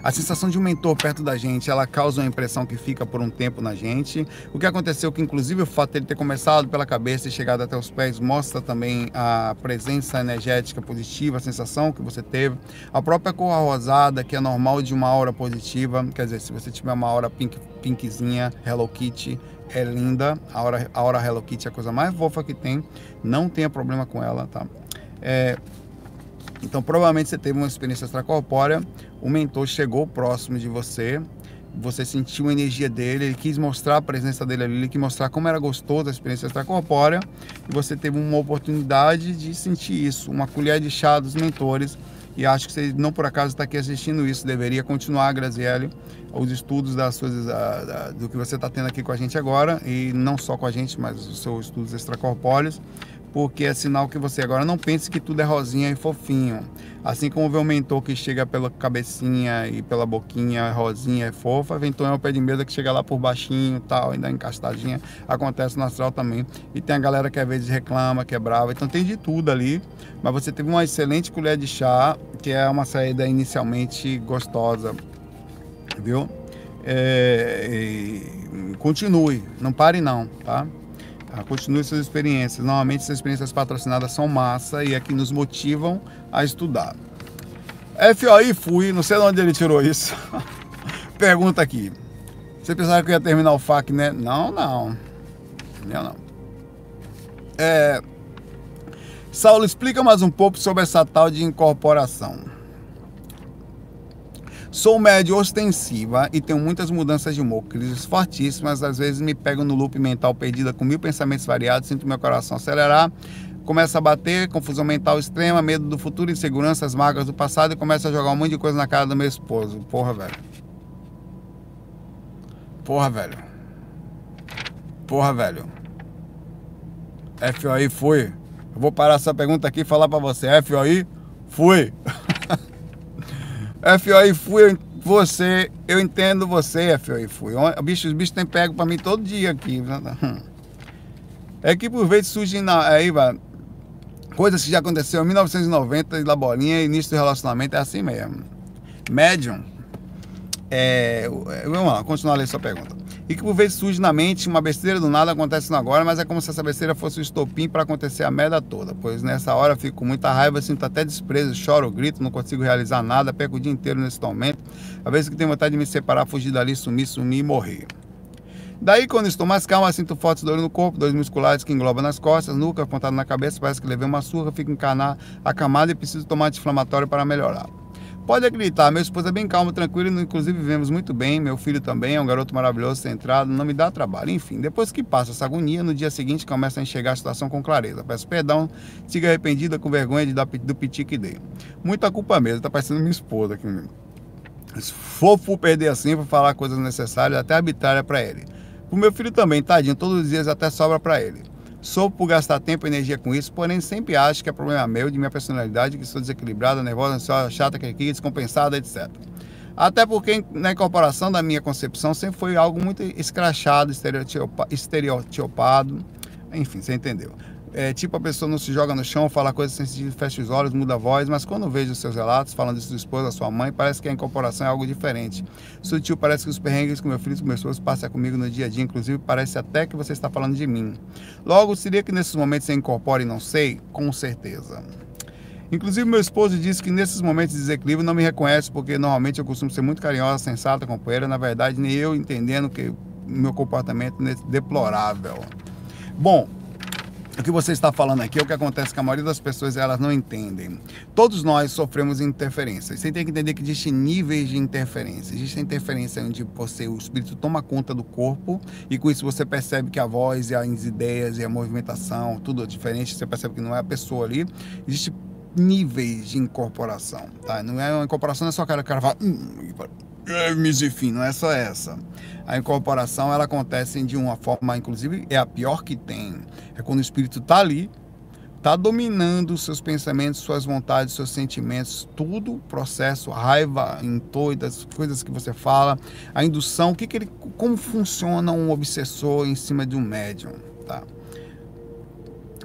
A sensação de um mentor perto da gente, ela causa uma impressão que fica por um tempo na gente. O que aconteceu que inclusive o fato de ele ter começado pela cabeça e chegado até os pés mostra também a presença energética positiva, a sensação que você teve. A própria cor rosada, que é normal de uma aura positiva, quer dizer, se você tiver uma aura pink, pinkzinha, Hello Kitty, é linda. A aura, a aura Hello Kitty é a coisa mais fofa que tem. Não tenha problema com ela, tá? É, então, provavelmente você teve uma experiência extracorpórea, o mentor chegou próximo de você, você sentiu a energia dele, ele quis mostrar a presença dele ali, ele quis mostrar como era gostoso a experiência extracorpórea, e você teve uma oportunidade de sentir isso, uma colher de chá dos mentores, e acho que você não por acaso está aqui assistindo isso, deveria continuar, Graziele, os estudos das suas, do que você está tendo aqui com a gente agora, e não só com a gente, mas os seus estudos extracorpóreos, porque é sinal que você agora não pense que tudo é rosinha e fofinho. Assim como vê um mentor que chega pela cabecinha e pela boquinha rosinha e fofa, mentor é um pé de mesa que chega lá por baixinho tal, ainda encastadinha. Acontece no astral também. E tem a galera que às vezes reclama, que é brava. Então tem de tudo ali. Mas você teve uma excelente colher de chá, que é uma saída inicialmente gostosa. Viu? É, continue, não pare não, tá? Ah, continue suas experiências. Normalmente essas experiências patrocinadas são massa e é nos motivam a estudar. FOI fui, não sei de onde ele tirou isso. Pergunta aqui. Você pensava que eu ia terminar o FAC, né? Não, não. Não, não. É... Saulo, explica mais um pouco sobre essa tal de incorporação. Sou médio ostensiva e tenho muitas mudanças de humor, crises fortíssimas, às vezes me pego no loop mental perdida com mil pensamentos variados, sinto meu coração acelerar, começa a bater, confusão mental extrema, medo do futuro, inseguranças, marcas do passado e começa a jogar um monte de coisa na cara do meu esposo. Porra, velho. Porra, velho. Porra, velho. FOI fui. Eu vou parar essa pergunta aqui e falar para você. FOI fui. FOI fui, você, eu entendo você, FOI fui. O bicho, os bichos têm pego para mim todo dia aqui. É que por vezes surgem na, aí, vai, coisas que já aconteceu em 1990 da bolinha, início do relacionamento é assim mesmo. Médium. É, vamos lá, continuar a ler sua pergunta e que por vezes surge na mente uma besteira do nada acontecendo agora, mas é como se essa besteira fosse o estopim para acontecer a merda toda, pois nessa hora fico com muita raiva, sinto até desprezo, choro, grito, não consigo realizar nada, perco o dia inteiro nesse tormento, às vezes que tenho vontade de me separar, fugir dali, sumir, sumir e morrer. Daí, quando estou mais calmo, sinto fortes dores no corpo, dores musculares que englobam nas costas, nuca, apontado na cabeça, parece que levei uma surra, fico encarnado, acamado e preciso tomar anti-inflamatório para melhorar. Pode acreditar, meu esposo é bem calmo, tranquilo, inclusive vivemos muito bem. Meu filho também é um garoto maravilhoso, centrado, não me dá trabalho. Enfim, depois que passa essa agonia, no dia seguinte começa a enxergar a situação com clareza. Peço perdão, siga arrependida com vergonha de dar do piti que dei. Muita culpa mesmo, tá parecendo minha esposa aqui mesmo. Fofo perder assim para falar coisas necessárias, até arbitrária para ele. O meu filho também, tadinho, todos os dias até sobra para ele. Sou por gastar tempo e energia com isso, porém sempre acho que é problema meu, de minha personalidade, que sou desequilibrada, nervosa, ansiosa, chata, que descompensada, etc. Até porque na incorporação da minha concepção sempre foi algo muito escrachado, estereotipado, enfim, você entendeu. É, tipo a pessoa não se joga no chão, fala coisas sem sentido, fecha os olhos, muda a voz, mas quando vejo os seus relatos, falando de sua esposa, da sua mãe, parece que a incorporação é algo diferente. Sutil, parece que os perrengues com meu filho e com meus esposos passam comigo no dia a dia, inclusive parece até que você está falando de mim. Logo, seria que nesses momentos você incorpora e não sei? Com certeza. Inclusive, meu esposo disse que nesses momentos de desequilíbrio não me reconhece, porque normalmente eu costumo ser muito carinhosa, sensata, companheira. Na verdade, nem eu entendendo que meu comportamento é deplorável. Bom, o que você está falando aqui é o que acontece com a maioria das pessoas elas não entendem. Todos nós sofremos interferências. Você tem que entender que existem níveis de interferência. Existe a interferência onde você, o espírito toma conta do corpo e com isso você percebe que a voz e as ideias e a movimentação, tudo é diferente. Você percebe que não é a pessoa ali. Existe níveis de incorporação, tá? Não é uma incorporação, não é só o cara, cara fala, hum, mas enfim, não é só essa. A incorporação ela acontece de uma forma, inclusive, é a pior que tem. É quando o espírito está ali, está dominando seus pensamentos, suas vontades, seus sentimentos, tudo, processo, raiva, em todas coisas que você fala, a indução, o que, que ele, como funciona um obsessor em cima de um médium, tá?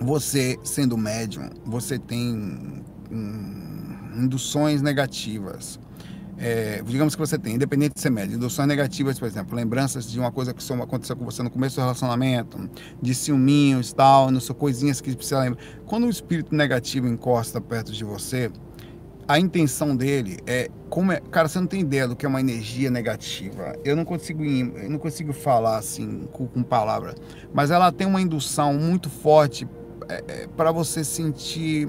Você sendo médium, você tem hum, induções negativas é, digamos que você tem, independente de ser médio, induções negativas, por exemplo, lembranças de uma coisa que aconteceu com você no começo do relacionamento, de ciúminhos, tal, não são coisinhas que precisa lembrar. Quando o espírito negativo encosta perto de você, a intenção dele é como é, cara, você não tem ideia do que é uma energia negativa. Eu não consigo, eu não consigo falar assim com, com palavra, mas ela tem uma indução muito forte é, é, para você sentir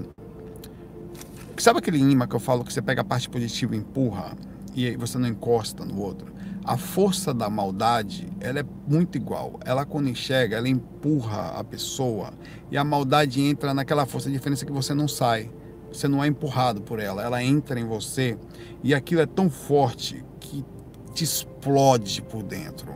Sabe aquele imã que eu falo que você pega a parte positiva e empurra e você não encosta no outro? A força da maldade, ela é muito igual. Ela quando enxerga, ela empurra a pessoa e a maldade entra naquela força. A diferença é que você não sai. Você não é empurrado por ela, ela entra em você e aquilo é tão forte que te explode por dentro.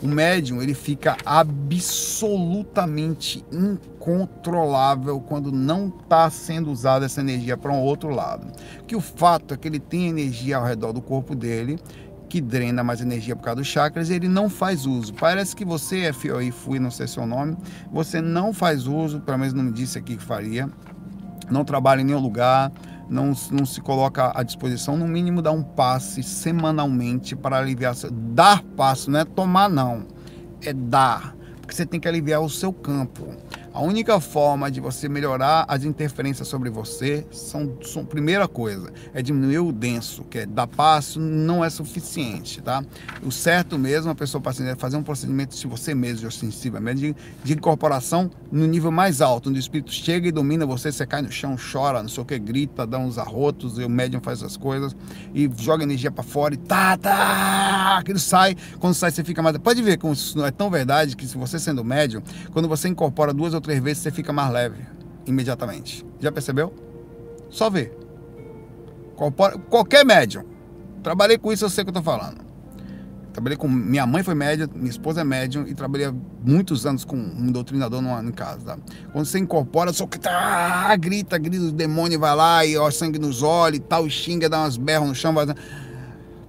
O médium ele fica absolutamente incontrolável quando não está sendo usada essa energia para um outro lado. Que o fato é que ele tem energia ao redor do corpo dele que drena mais energia por causa dos chakras, ele não faz uso. Parece que você e fui, não sei seu nome, você não faz uso, pelo menos não me disse aqui que faria, não trabalha em nenhum lugar, não, não se coloca à disposição, no mínimo dá um passe semanalmente para aliviar. Dar passo, não é tomar, não. É dar. Porque você tem que aliviar o seu campo. A única forma de você melhorar as interferências sobre você são, são primeira coisa, é diminuir o denso, que é dar passo não é suficiente, tá? O certo mesmo, a pessoa paciente é fazer um procedimento de você mesmo, ostensivamente, de, de incorporação no nível mais alto, onde o espírito chega e domina você, você cai no chão, chora, não sei o que, grita, dá uns arrotos, e o médium faz as coisas e joga energia para fora e tá, tá, aquilo sai, quando sai você fica mais... Pode ver como isso não é tão verdade que se você sendo médium, quando você incorpora duas ou três vezes você fica mais leve imediatamente. Já percebeu? Só vê. Qualquer médium. Trabalhei com isso, eu sei o que eu tô falando. Trabalhei com. Minha mãe foi médium, minha esposa é médium e trabalhei muitos anos com um doutrinador numa, em casa. Tá? Quando você incorpora, só que tá, grita, grita, o demônio vai lá e ó, sangue nos olhos e tal, xinga, dá umas berras no chão, vai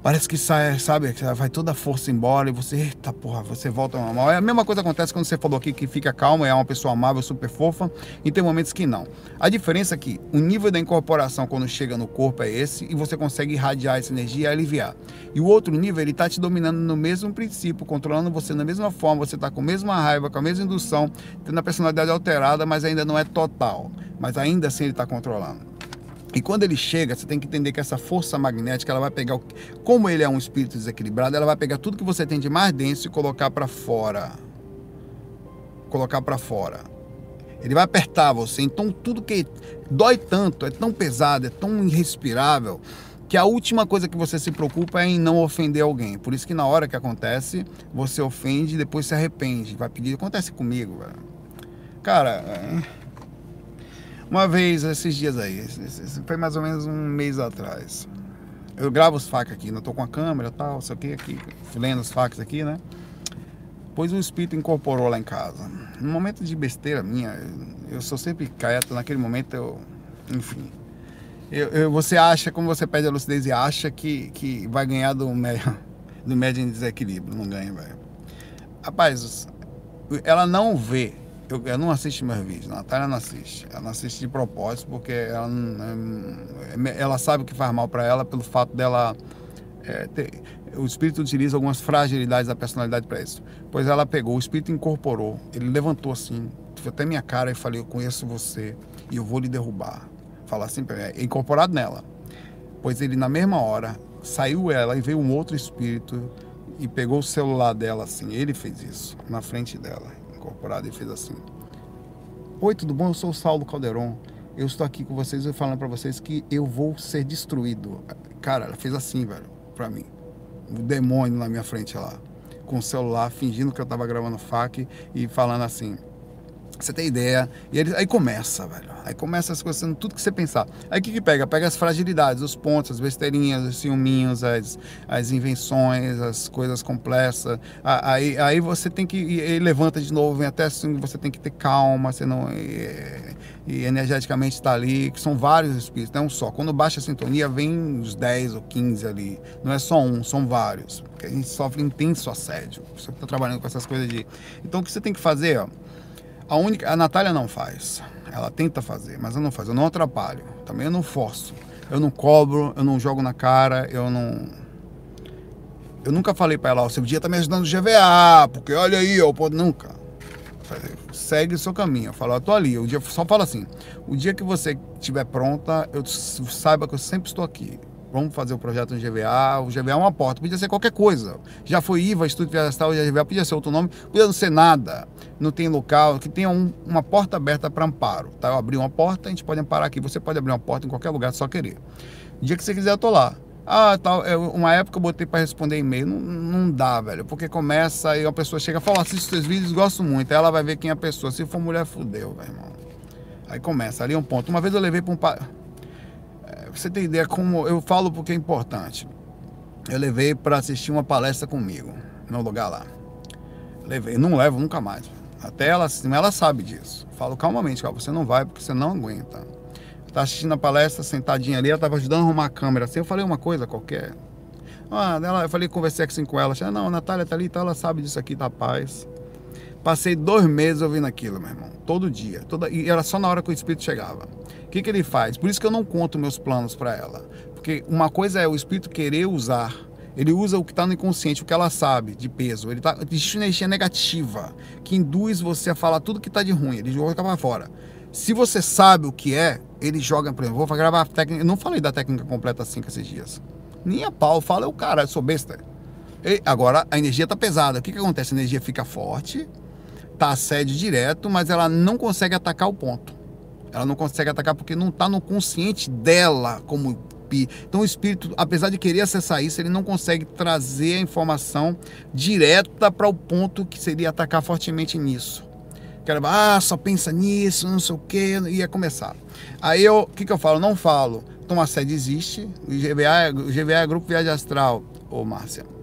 parece que sai, sabe, vai toda a força embora e você, eita porra, você volta ao normal. É a mesma coisa acontece quando você falou aqui que fica calmo, é uma pessoa amável, super fofa, e tem momentos que não. A diferença é que o nível da incorporação quando chega no corpo é esse e você consegue irradiar essa energia e aliviar. E o outro nível, ele tá te dominando no mesmo princípio, controlando você da mesma forma, você tá com a mesma raiva, com a mesma indução, tendo a personalidade alterada, mas ainda não é total. Mas ainda assim ele está controlando. E quando ele chega, você tem que entender que essa força magnética, ela vai pegar, o... como ele é um espírito desequilibrado, ela vai pegar tudo que você tem de mais denso e colocar para fora. Colocar para fora. Ele vai apertar você. Então tudo que dói tanto, é tão pesado, é tão irrespirável, que a última coisa que você se preocupa é em não ofender alguém. Por isso que na hora que acontece, você ofende e depois se arrepende. Vai pedir, acontece comigo, velho. Cara, é... Uma vez, esses dias aí, foi mais ou menos um mês atrás. Eu gravo os facas aqui, não tô com a câmera tal, isso aqui, aqui, lendo os facas aqui, né? Pois o espírito incorporou lá em casa. No momento de besteira minha, eu sou sempre quieto, naquele momento eu. Enfim. Eu, eu, você acha, como você pede a lucidez e acha que, que vai ganhar do, do médio em desequilíbrio. Não ganha, velho. Rapaz, ela não vê eu, eu não assisto meus vídeos, Natália não assiste. Ela não assiste de propósito, porque ela, é, ela sabe o que faz mal para ela pelo fato dela. É, ter, o espírito utiliza algumas fragilidades da personalidade para isso. Pois ela pegou, o espírito incorporou, ele levantou assim, até minha cara e falei: Eu conheço você e eu vou lhe derrubar. Falar assim, é incorporado nela. Pois ele, na mesma hora, saiu ela e veio um outro espírito e pegou o celular dela assim. Ele fez isso, na frente dela incorporado e fez assim: Oi, tudo bom? Eu sou o Saulo Calderon. Eu estou aqui com vocês e falando para vocês que eu vou ser destruído. Cara, ela fez assim, velho, para mim. O demônio na minha frente lá, com o celular, fingindo que eu tava gravando fac e falando assim: você tem ideia. E ele, aí começa, velho. Aí começa as coisas, tudo que você pensar. Aí o que, que pega? Pega as fragilidades, os pontos, as besteirinhas, os ciúminhos, as, as invenções, as coisas complexas. Aí, aí você tem que. Ele levanta de novo, vem até assim, você tem que ter calma, você não. E, e energeticamente está ali, que são vários espíritos, não é um só. Quando baixa a sintonia, vem uns 10 ou 15 ali. Não é só um, são vários. Porque a gente sofre intenso assédio. Você está trabalhando com essas coisas de. Então o que você tem que fazer, ó a única, a Natália não faz. Ela tenta fazer, mas eu não faço. Eu não atrapalho. Também eu não forço. Eu não cobro, eu não jogo na cara, eu não. Eu nunca falei para ela, ó, seu dia tá me ajudando no GVA, porque olha aí, eu pode nunca. Segue o seu caminho. Eu falo, eu tô ali. O dia só fala assim: o dia que você estiver pronta, eu saiba que eu sempre estou aqui. Vamos fazer o projeto no GVA. O GVA é uma porta, podia ser qualquer coisa. Já foi IVA, Estudo Viajastal, GVA, podia ser outro nome, podia não ser nada. Não tem local, que tenha um, uma porta aberta para amparo. Tá? Eu abri uma porta, a gente pode amparar aqui. Você pode abrir uma porta em qualquer lugar, só querer. O dia que você quiser, eu tô lá. Ah, tal. É, uma época eu botei para responder e-mail. Não, não dá, velho. Porque começa e a pessoa chega e fala: assiste seus vídeos, gosto muito. Aí ela vai ver quem é a pessoa. Se for mulher, fudeu, velho, irmão. Aí começa, ali é um ponto. Uma vez eu levei para um você tem ideia como eu falo porque é importante. Eu levei para assistir uma palestra comigo, no lugar lá. Levei, não levo nunca mais. Até ela, ela sabe disso. Falo calmamente, cara, você não vai porque você não aguenta. Tá assistindo a palestra, sentadinha ali, ela tava ajudando a arrumar a câmera. Assim, eu falei uma coisa qualquer. Ah, ela, eu falei, conversei assim com ela. Ela, não, a Natália tá ali, então ela sabe disso aqui, tá paz. Passei dois meses ouvindo aquilo, meu irmão. Todo dia. Toda, e era só na hora que o espírito chegava. O que, que ele faz? Por isso que eu não conto meus planos para ela. Porque uma coisa é o espírito querer usar. Ele usa o que está no inconsciente, o que ela sabe de peso. Ele tá, existe energia negativa que induz você a falar tudo que está de ruim. Ele joga para fora. Se você sabe o que é, ele joga, por exemplo, vou gravar a técnica. Eu não falei da técnica completa assim esses dias. Nem a pau, fala o cara, eu sou besta. E agora a energia está pesada. O que, que acontece? A energia fica forte, tá assédio direto, mas ela não consegue atacar o ponto. Ela não consegue atacar porque não está no consciente dela como então o espírito, apesar de querer acessar isso, ele não consegue trazer a informação direta para o ponto que seria atacar fortemente nisso. Quero, ah, só pensa nisso, não sei o que, ia começar. Aí eu, o que, que eu falo? Não falo. Então a sede existe, o GVA, o GVA é Grupo Viagem Astral, ô Márcia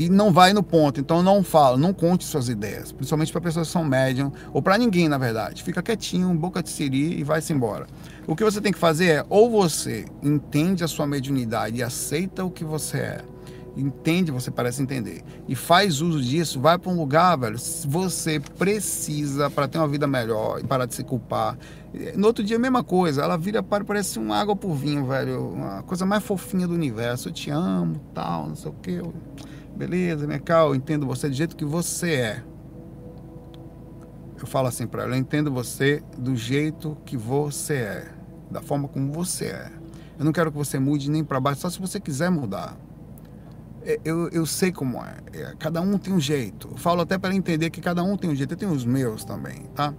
e não vai no ponto. Então não fala, não conte suas ideias, principalmente para pessoas que são médium ou para ninguém, na verdade. Fica quietinho, boca de siri e vai-se embora. O que você tem que fazer é ou você entende a sua mediunidade e aceita o que você é. Entende, você parece entender. E faz uso disso, vai para um lugar, velho. Você precisa para ter uma vida melhor e parar de se culpar. No outro dia, a mesma coisa. Ela vira parece uma água por vinho, velho. Uma coisa mais fofinha do universo. Eu te amo, tal, não sei o que. Beleza, minha cal, entendo você do jeito que você é. Eu falo assim para ela, eu entendo você do jeito que você é, da forma como você é. Eu não quero que você mude nem para baixo, só se você quiser mudar. É, eu, eu sei como é. é cada um tem um jeito. Eu falo até para entender que cada um tem um jeito. Eu tenho os meus também, tá?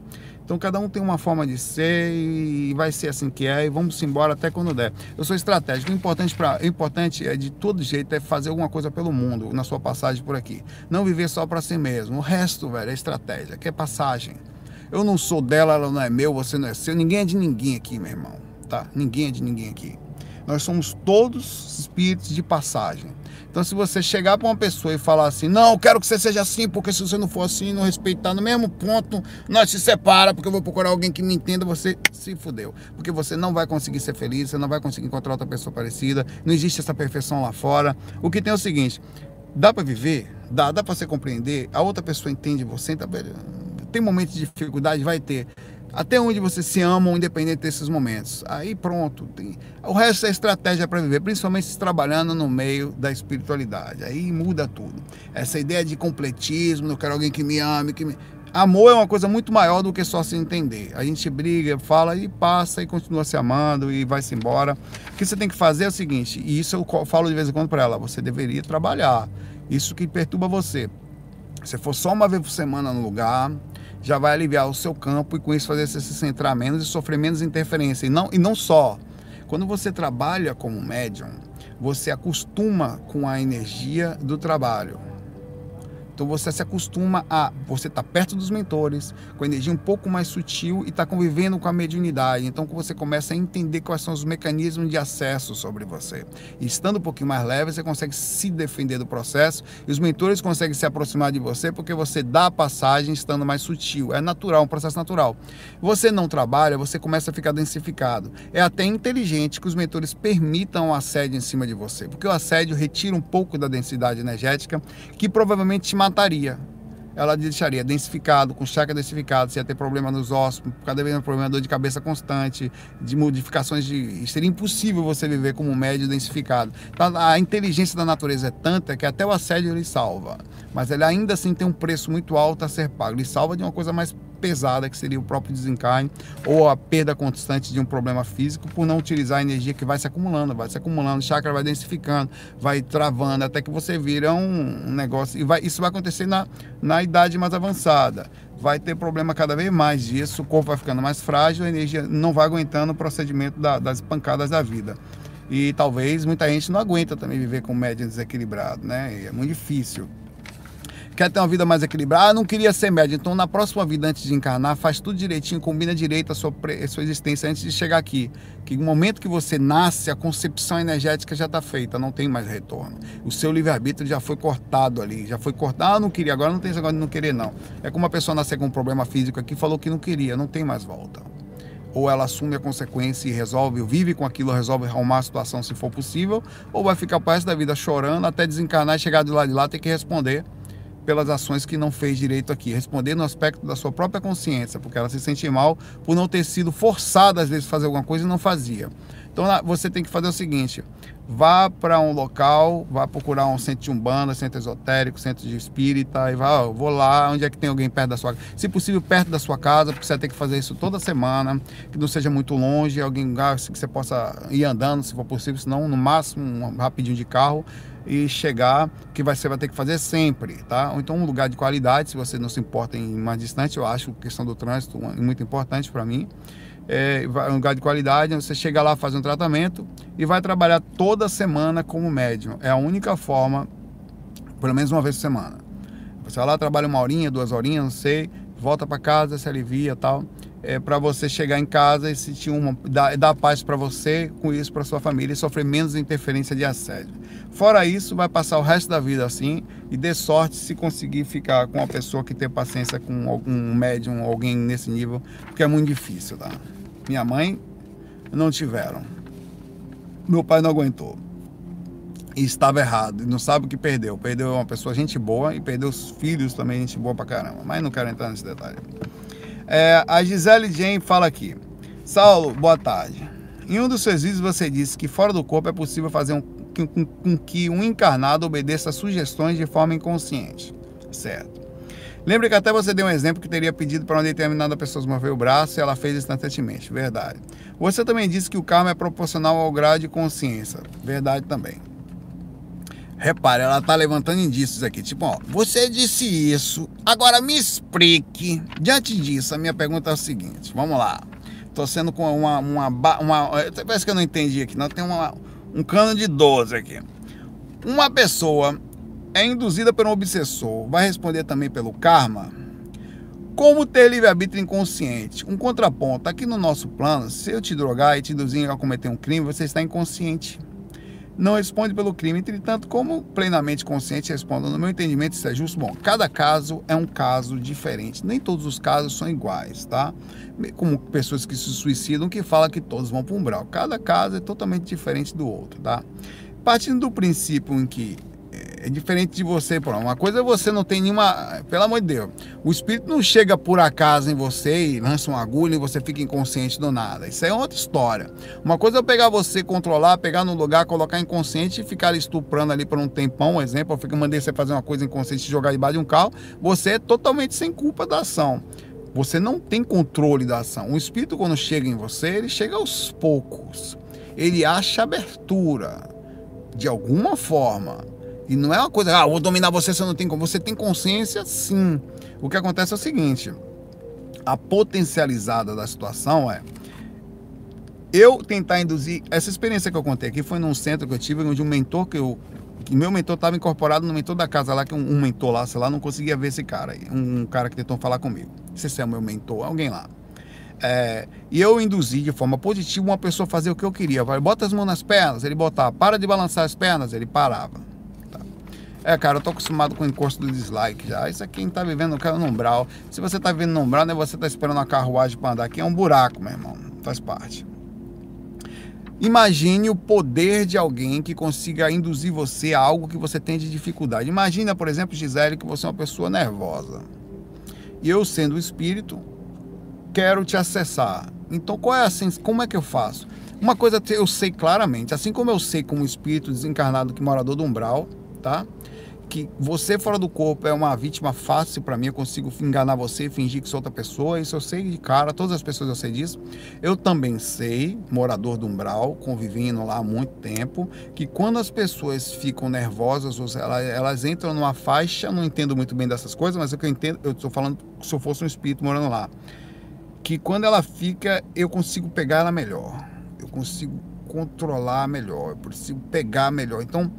Então cada um tem uma forma de ser e vai ser assim que é e vamos embora até quando der. Eu sou estratégico. O importante, pra, o importante é de todo jeito é fazer alguma coisa pelo mundo na sua passagem por aqui. Não viver só para si mesmo. O resto, velho, é estratégia, que é passagem. Eu não sou dela, ela não é meu, você não é seu. Ninguém é de ninguém aqui, meu irmão. Tá? Ninguém é de ninguém aqui. Nós somos todos espíritos de passagem. Então, se você chegar para uma pessoa e falar assim, não, quero que você seja assim, porque se você não for assim, não respeitar no mesmo ponto, nós se separa, porque eu vou procurar alguém que me entenda, você se fudeu. Porque você não vai conseguir ser feliz, você não vai conseguir encontrar outra pessoa parecida, não existe essa perfeição lá fora. O que tem é o seguinte, dá para viver? Dá, dá para você compreender? A outra pessoa entende você, velho? tem momentos de dificuldade? Vai ter. Até onde você se ama, independente desses momentos. Aí pronto. Tem... O resto é estratégia para viver, principalmente se trabalhando no meio da espiritualidade. Aí muda tudo. Essa ideia de completismo, eu quero alguém que me ame, que me. Amor é uma coisa muito maior do que só se entender. A gente briga, fala e passa e continua se amando e vai-se embora. O que você tem que fazer é o seguinte, e isso eu falo de vez em quando para ela, você deveria trabalhar. Isso que perturba você. Se for só uma vez por semana no lugar, já vai aliviar o seu campo e com isso fazer você se centrar menos e sofrer menos interferência. E não, e não só. Quando você trabalha como médium, você acostuma com a energia do trabalho. Então você se acostuma a você estar tá perto dos mentores, com energia um pouco mais sutil e estar tá convivendo com a mediunidade. Então você começa a entender quais são os mecanismos de acesso sobre você. E estando um pouquinho mais leve, você consegue se defender do processo e os mentores conseguem se aproximar de você porque você dá a passagem estando mais sutil. É natural, um processo natural. Você não trabalha, você começa a ficar densificado. É até inteligente que os mentores permitam o assédio em cima de você, porque o assédio retira um pouco da densidade energética que provavelmente te mataria. Ela deixaria densificado, com chakra densificado, você ia ter problema nos ossos, cada vez mais problema dor de cabeça constante, de modificações de. Seria impossível você viver como um médio densificado. Então, a inteligência da natureza é tanta que até o assédio ele salva. Mas ele ainda assim tem um preço muito alto a ser pago. Ele salva de uma coisa mais pesada, que seria o próprio desencarne, ou a perda constante de um problema físico, por não utilizar a energia que vai se acumulando, vai se acumulando, o chakra vai densificando, vai travando, até que você vira um, negócio. E vai, isso vai acontecer na, na idade mais avançada. Vai ter problema cada vez mais disso, o corpo vai ficando mais frágil, a energia não vai aguentando o procedimento da, das pancadas da vida. E talvez muita gente não aguenta também viver com média desequilibrado, né? é muito difícil quer ter uma vida mais equilibrada, ah, não queria ser médium. Então, na próxima vida, antes de encarnar, faz tudo direitinho, combina direito a sua, a sua existência antes de chegar aqui. Que no momento que você nasce, a concepção energética já está feita, não tem mais retorno. O seu livre-arbítrio já foi cortado ali, já foi cortado. Ah, não queria, agora não tem esse negócio de não querer, não. É como uma pessoa nascer com um problema físico aqui, falou que não queria, não tem mais volta ou ela assume a consequência e resolve, vive com aquilo, resolve arrumar a situação se for possível, ou vai ficar o resto da vida chorando até desencarnar e chegar do lado de lá ter que responder pelas ações que não fez direito aqui, responder no aspecto da sua própria consciência, porque ela se sente mal por não ter sido forçada às vezes a fazer alguma coisa e não fazia. Então você tem que fazer o seguinte: vá para um local, vá procurar um centro de umbanda, centro esotérico, centro de espírita, e vá, vou lá, onde é que tem alguém perto da sua casa. Se possível, perto da sua casa, porque você ter que fazer isso toda semana, que não seja muito longe, alguém que você possa ir andando, se for possível, senão no máximo um rapidinho de carro e chegar, que você vai ter que fazer sempre, tá? Ou então um lugar de qualidade, se você não se importa em mais distante, eu acho a questão do trânsito muito importante para mim. É um lugar de qualidade, você chega lá, faz um tratamento e vai trabalhar toda semana como médium. É a única forma, pelo menos uma vez por semana. Você vai lá, trabalha uma horinha, duas horinhas, não sei, volta para casa, se alivia tal é, para você chegar em casa e sentir uma dar, dar paz para você, com isso para sua família e sofrer menos interferência de assédio. Fora isso, vai passar o resto da vida assim e dê sorte se conseguir ficar com uma pessoa que tem paciência com algum médium, alguém nesse nível, porque é muito difícil, tá? Minha mãe não tiveram. Meu pai não aguentou. E estava errado, não sabe o que perdeu. Perdeu uma pessoa gente boa e perdeu os filhos também gente boa pra caramba. Mas não quero entrar nesse detalhe. É, a Gisele Jane fala aqui. Saulo, boa tarde. Em um dos seus vídeos você disse que fora do corpo é possível fazer um, com, com que um encarnado obedeça a sugestões de forma inconsciente. Certo. Lembre que até você deu um exemplo que teria pedido para uma determinada pessoa mover o braço e ela fez instantaneamente. Verdade. Você também disse que o karma é proporcional ao grau de consciência. Verdade também. Repare, ela tá levantando indícios aqui. Tipo, ó, você disse isso, agora me explique. Diante disso, a minha pergunta é o seguinte: vamos lá. Tô sendo com uma. uma, uma parece que eu não entendi aqui, não. Tem uma, um cano de 12 aqui. Uma pessoa é induzida por um obsessor, vai responder também pelo karma? Como ter livre-arbítrio inconsciente? Um contraponto. Aqui no nosso plano, se eu te drogar e te induzir a cometer um crime, você está inconsciente não responde pelo crime. Entretanto, como plenamente consciente respondo, no meu entendimento isso é justo. Bom, cada caso é um caso diferente. Nem todos os casos são iguais, tá? Como pessoas que se suicidam que falam que todos vão para um umbral. Cada caso é totalmente diferente do outro, tá? Partindo do princípio em que é, diferente de você. Uma coisa é você não tem nenhuma. Pelo amor de Deus. O espírito não chega por acaso em você e lança uma agulha e você fica inconsciente do nada. Isso é outra história. Uma coisa é pegar você, controlar, pegar no lugar, colocar inconsciente e ficar estuprando ali por um tempão. Um exemplo, eu fico, mandei você fazer uma coisa inconsciente e jogar debaixo de um carro. Você é totalmente sem culpa da ação. Você não tem controle da ação. O espírito, quando chega em você, ele chega aos poucos. Ele acha abertura de alguma forma. E não é uma coisa, ah, vou dominar você, você não tem como. Você tem consciência, sim. O que acontece é o seguinte: a potencializada da situação é eu tentar induzir. Essa experiência que eu contei aqui foi num centro que eu tive, onde um mentor que eu. Que meu mentor estava incorporado no mentor da casa lá, que um, um, mentor lá, sei lá, não conseguia ver esse cara aí. Um, um cara que tentou falar comigo. Não sei se é o meu mentor, alguém lá. É, e eu induzi de forma positiva uma pessoa fazer o que eu queria. Vai, bota as mãos nas pernas, ele botava. Para de balançar as pernas, ele parava. É, cara, eu tô acostumado com o encosto do dislike já. Isso aqui quem tá vivendo no no umbral. Se você tá vivendo no umbral, não é você tá esperando uma carruagem para andar. Aqui é um buraco, meu irmão. Faz parte. Imagine o poder de alguém que consiga induzir você a algo que você tem de dificuldade. Imagina, por exemplo, Gisele, que você é uma pessoa nervosa. E eu, sendo espírito, quero te acessar. Então, qual é a como é que eu faço? Uma coisa eu sei claramente, assim como eu sei como espírito desencarnado que morador do umbral, tá? Que você fora do corpo é uma vítima fácil para mim, eu consigo enganar você, fingir que sou outra pessoa, isso eu sei de cara, todas as pessoas eu sei disso. Eu também sei, morador do umbral, convivendo lá há muito tempo, que quando as pessoas ficam nervosas, elas, elas entram numa faixa, não entendo muito bem dessas coisas, mas é que eu entendo, eu estou falando se eu fosse um espírito morando lá que quando ela fica, eu consigo pegar ela melhor. Eu consigo controlar melhor, eu consigo pegar melhor. Então,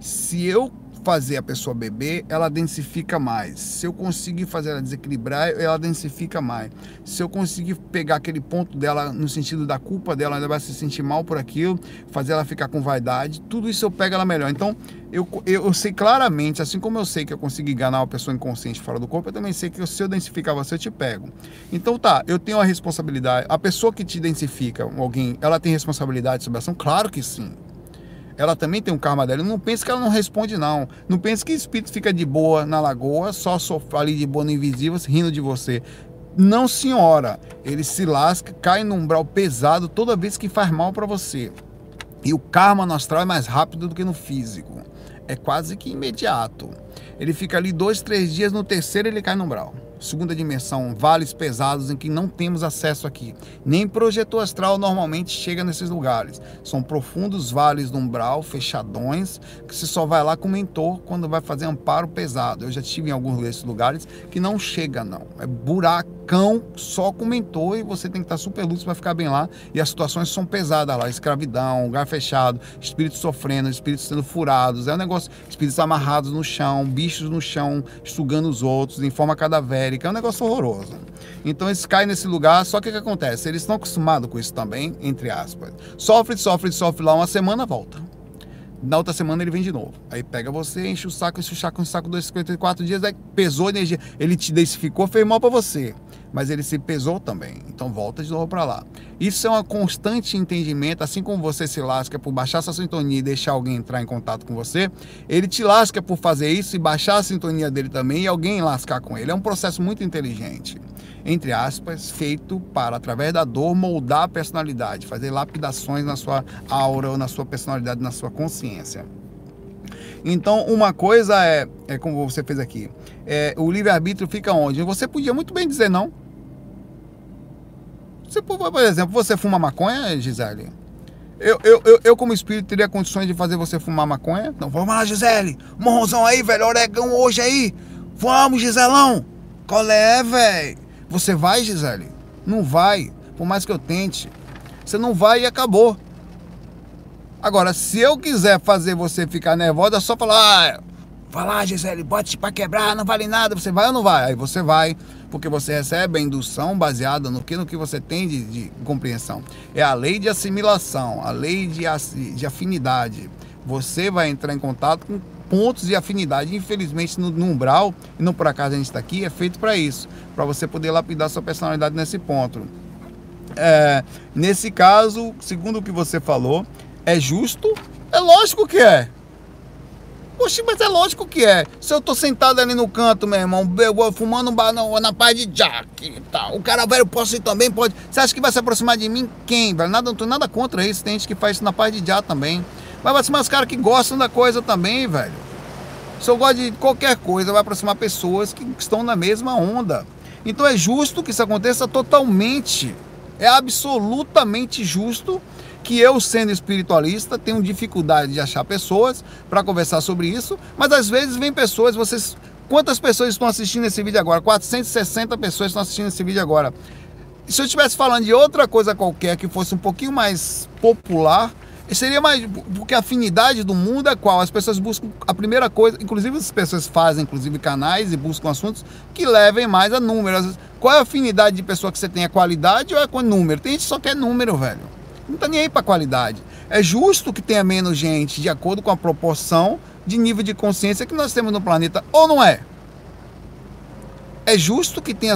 se eu fazer a pessoa beber, ela densifica mais. Se eu conseguir fazer ela desequilibrar, ela densifica mais. Se eu conseguir pegar aquele ponto dela no sentido da culpa dela, ela vai se sentir mal por aquilo, fazer ela ficar com vaidade, tudo isso eu pego ela melhor. Então, eu, eu, eu sei claramente, assim como eu sei que eu consigo enganar uma pessoa inconsciente fora do corpo, eu também sei que se eu densificar você, eu te pego. Então tá, eu tenho a responsabilidade. A pessoa que te densifica, alguém, ela tem responsabilidade sobre a ação? Claro que sim ela também tem um karma dela. Não pense que ela não responde, não. Não pense que o espírito fica de boa na lagoa, só ali de boa no invisível, rindo de você. Não, senhora. Ele se lasca, cai num umbral pesado toda vez que faz mal para você. E o karma no astral é mais rápido do que no físico. É quase que imediato. Ele fica ali dois, três dias, no terceiro ele cai no umbral segunda dimensão, vales pesados em que não temos acesso aqui. Nem projetor astral normalmente chega nesses lugares. São profundos vales do umbral, fechadões, que você só vai lá com mentor quando vai fazer amparo pesado. Eu já estive em alguns desses lugares que não chega não. É buracão só com mentor e você tem que estar super lúcido para ficar bem lá. E as situações são pesadas lá, escravidão, lugar fechado, espíritos sofrendo, espíritos sendo furados. É um negócio, espíritos amarrados no chão, bichos no chão, sugando os outros em forma cadavérica é um negócio horroroso. Então eles caem nesse lugar, só que o que acontece? Eles estão acostumados com isso também, entre aspas. Sofre, sofre, sofre lá uma semana, volta. Na outra semana ele vem de novo. Aí pega você, enche o saco, enche o saco, enche o saco, dois, 54 dias, aí pesou a energia. Ele te densificou, fez mal para você mas ele se pesou também. Então volta de novo para lá. Isso é um constante entendimento, assim como você se lasca por baixar sua sintonia e deixar alguém entrar em contato com você, ele te lasca por fazer isso e baixar a sintonia dele também e alguém lascar com ele. É um processo muito inteligente, entre aspas, feito para, através da dor, moldar a personalidade, fazer lapidações na sua aura, ou na sua personalidade, na sua consciência. Então, uma coisa é, é como você fez aqui, é, o livre-arbítrio fica onde? Você podia muito bem dizer não. Você, por exemplo, você fuma maconha, Gisele? Eu, eu, eu, eu, como espírito, teria condições de fazer você fumar maconha? Não, vamos lá, Gisele. Morrozão aí, velho. Oregão hoje aí. Vamos, Giselão. Qual é, velho? Você vai, Gisele? Não vai. Por mais que eu tente. Você não vai e acabou. Agora, se eu quiser fazer você ficar nervosa, é só falar, ah, vai lá, Gisele, bote para quebrar, não vale nada, você vai ou não vai? Aí você vai, porque você recebe a indução baseada no que, no que você tem de, de compreensão. É a lei de assimilação, a lei de, de afinidade. Você vai entrar em contato com pontos de afinidade. Infelizmente, no, no umbral, e não por acaso a gente está aqui, é feito para isso, para você poder lapidar sua personalidade nesse ponto. É, nesse caso, segundo o que você falou, é justo? É lógico que é. Poxa, mas é lógico que é. Se eu tô sentado ali no canto, meu irmão, fumando um bar na paz de Jack e tal. O cara velho posso ir também, pode. Você acha que vai se aproximar de mim? Quem, velho? Nada, não nada contra isso. Tem gente que faz isso na paz de Jack também. Mas vai aproximar os caras que gostam da coisa também, velho. Se eu gosto de qualquer coisa, vai aproximar pessoas que estão na mesma onda. Então é justo que isso aconteça totalmente. É absolutamente justo que eu, sendo espiritualista, tenho dificuldade de achar pessoas para conversar sobre isso, mas às vezes vem pessoas, vocês. Quantas pessoas estão assistindo esse vídeo agora? 460 pessoas estão assistindo esse vídeo agora. Se eu estivesse falando de outra coisa qualquer que fosse um pouquinho mais popular, seria mais. Porque a afinidade do mundo é qual? As pessoas buscam a primeira coisa, inclusive as pessoas fazem inclusive canais e buscam assuntos que levem mais a números. Qual é a afinidade de pessoa que você tem? É qualidade ou é com número? Tem gente que só quer número, velho não está nem aí para qualidade. É justo que tenha menos gente de acordo com a proporção de nível de consciência que nós temos no planeta, ou não é? É justo que tenha,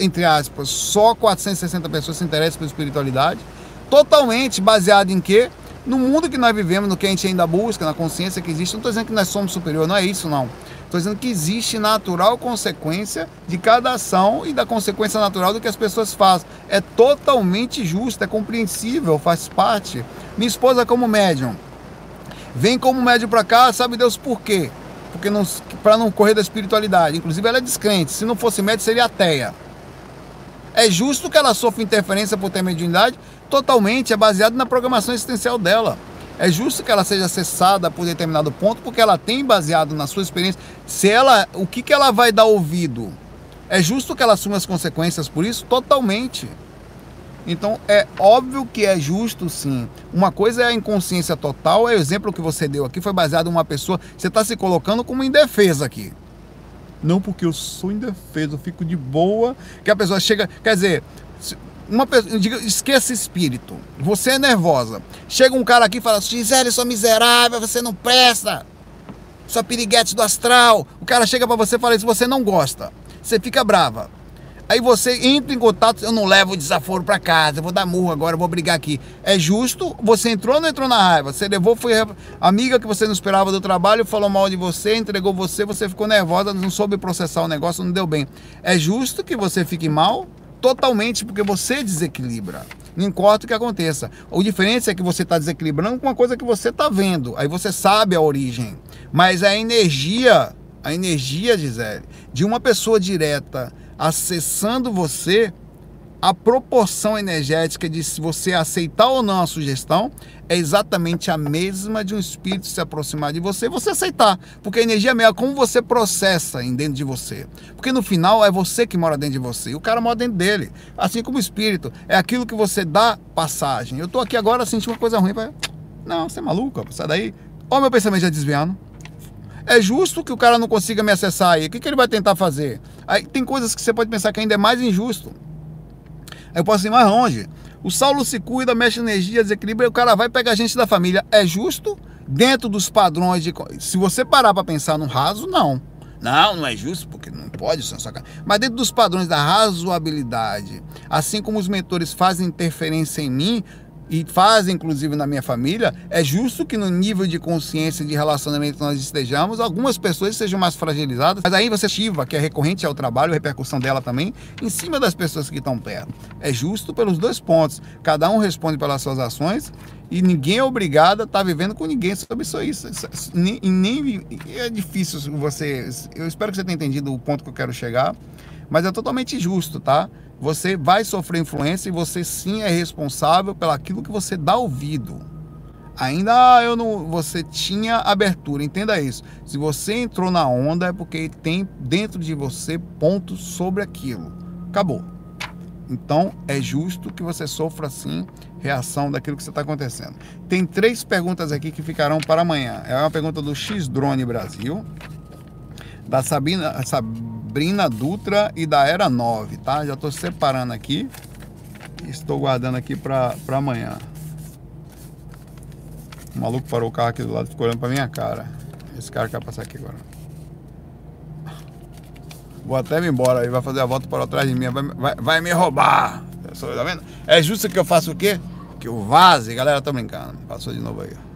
entre aspas, só 460 pessoas se interessem pela espiritualidade, totalmente baseado em quê? No mundo que nós vivemos, no que a gente ainda busca, na consciência que existe. Não estou dizendo que nós somos superior, não é isso, não. Estou dizendo que existe natural consequência de cada ação e da consequência natural do que as pessoas fazem. É totalmente justo, é compreensível, faz parte. Minha esposa, como médium, vem como médium para cá, sabe Deus por quê? Porque para não correr da espiritualidade. Inclusive, ela é descrente. Se não fosse médium, seria ateia. É justo que ela sofra interferência por ter mediunidade? Totalmente, é baseado na programação existencial dela. É justo que ela seja acessada por determinado ponto, porque ela tem baseado na sua experiência. Se ela, o que, que ela vai dar ouvido? É justo que ela assuma as consequências por isso? Totalmente. Então é óbvio que é justo sim. Uma coisa é a inconsciência total, é o exemplo que você deu aqui, foi baseado em uma pessoa. Você está se colocando como indefesa aqui. Não porque eu sou indefesa, eu fico de boa, que a pessoa chega. Quer dizer, uma pessoa, esqueça espírito. Você é nervosa. Chega um cara aqui e fala: Gisele, sou miserável, você não presta. Sua piriguete do astral. O cara chega para você e fala isso, você não gosta. Você fica brava. Aí você entra em contato, eu não levo o desaforo para casa, vou dar murro agora, vou brigar aqui. É justo? Você entrou ou não entrou na raiva? Você levou, foi amiga que você não esperava do trabalho, falou mal de você, entregou você, você ficou nervosa, não soube processar o negócio, não deu bem. É justo que você fique mal? Totalmente porque você desequilibra. Não importa o que aconteça. O diferença é que você está desequilibrando com uma coisa que você está vendo. Aí você sabe a origem. Mas a energia, a energia, Gisele, de uma pessoa direta acessando você, a proporção energética de se você aceitar ou não a sugestão é exatamente a mesma de um espírito se aproximar de você e você aceitar. Porque a energia é como você processa em dentro de você. Porque no final é você que mora dentro de você e o cara mora dentro dele. Assim como o espírito. É aquilo que você dá passagem. Eu tô aqui agora sentindo uma coisa ruim. Pra... Não, você é maluco? Sai daí. Olha meu pensamento já desviando. É justo que o cara não consiga me acessar aí. O que, que ele vai tentar fazer? Aí tem coisas que você pode pensar que ainda é mais injusto. Eu posso ir mais longe. O Saulo se cuida, mexe energia, desequilibra, e o cara vai pegar gente da família. É justo? Dentro dos padrões de. Se você parar para pensar no raso, não. Não, não é justo, porque não pode ser só Mas dentro dos padrões da razoabilidade, assim como os mentores fazem interferência em mim, e fazem, inclusive, na minha família, é justo que no nível de consciência de relacionamento que nós estejamos, algumas pessoas sejam mais fragilizadas, mas aí você ativa, que é recorrente ao trabalho, a repercussão dela também, em cima das pessoas que estão perto. É justo pelos dois pontos. Cada um responde pelas suas ações e ninguém é obrigado a estar vivendo com ninguém sobre isso. isso, isso nem, nem é difícil você. Eu espero que você tenha entendido o ponto que eu quero chegar, mas é totalmente justo, tá? você vai sofrer influência e você sim é responsável pelo aquilo que você dá ouvido. Ainda ah, eu não, você tinha abertura, entenda isso. Se você entrou na onda é porque tem dentro de você pontos sobre aquilo. Acabou. Então é justo que você sofra sim reação daquilo que está acontecendo. Tem três perguntas aqui que ficarão para amanhã. É uma pergunta do X Drone Brasil, da Sabina, Sabina Sabrina Dutra e da Era 9, tá? Já estou separando aqui. Estou guardando aqui para amanhã. O maluco parou o carro aqui do lado e ficou olhando para minha cara. Esse cara quer passar aqui agora. Vou até me embora aí, vai fazer a volta para trás de mim, vai, vai, vai me roubar. Tá vendo? É justo que eu faça o quê? Que eu vaze, galera, tá brincando. Passou de novo aí.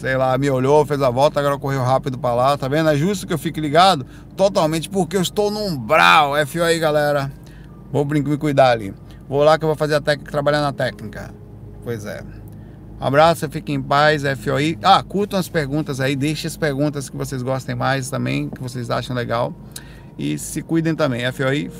Sei lá, me olhou, fez a volta, agora correu rápido para lá, tá vendo? É justo que eu fique ligado totalmente porque eu estou no umbral. FO aí, galera. Vou me cuidar ali. Vou lá que eu vou fazer a técnica, trabalhar na técnica. Pois é. Um abraço, fiquem em paz, FOI. Ah, curtam as perguntas aí, deixem as perguntas que vocês gostem mais também, que vocês acham legal. E se cuidem também, FOI.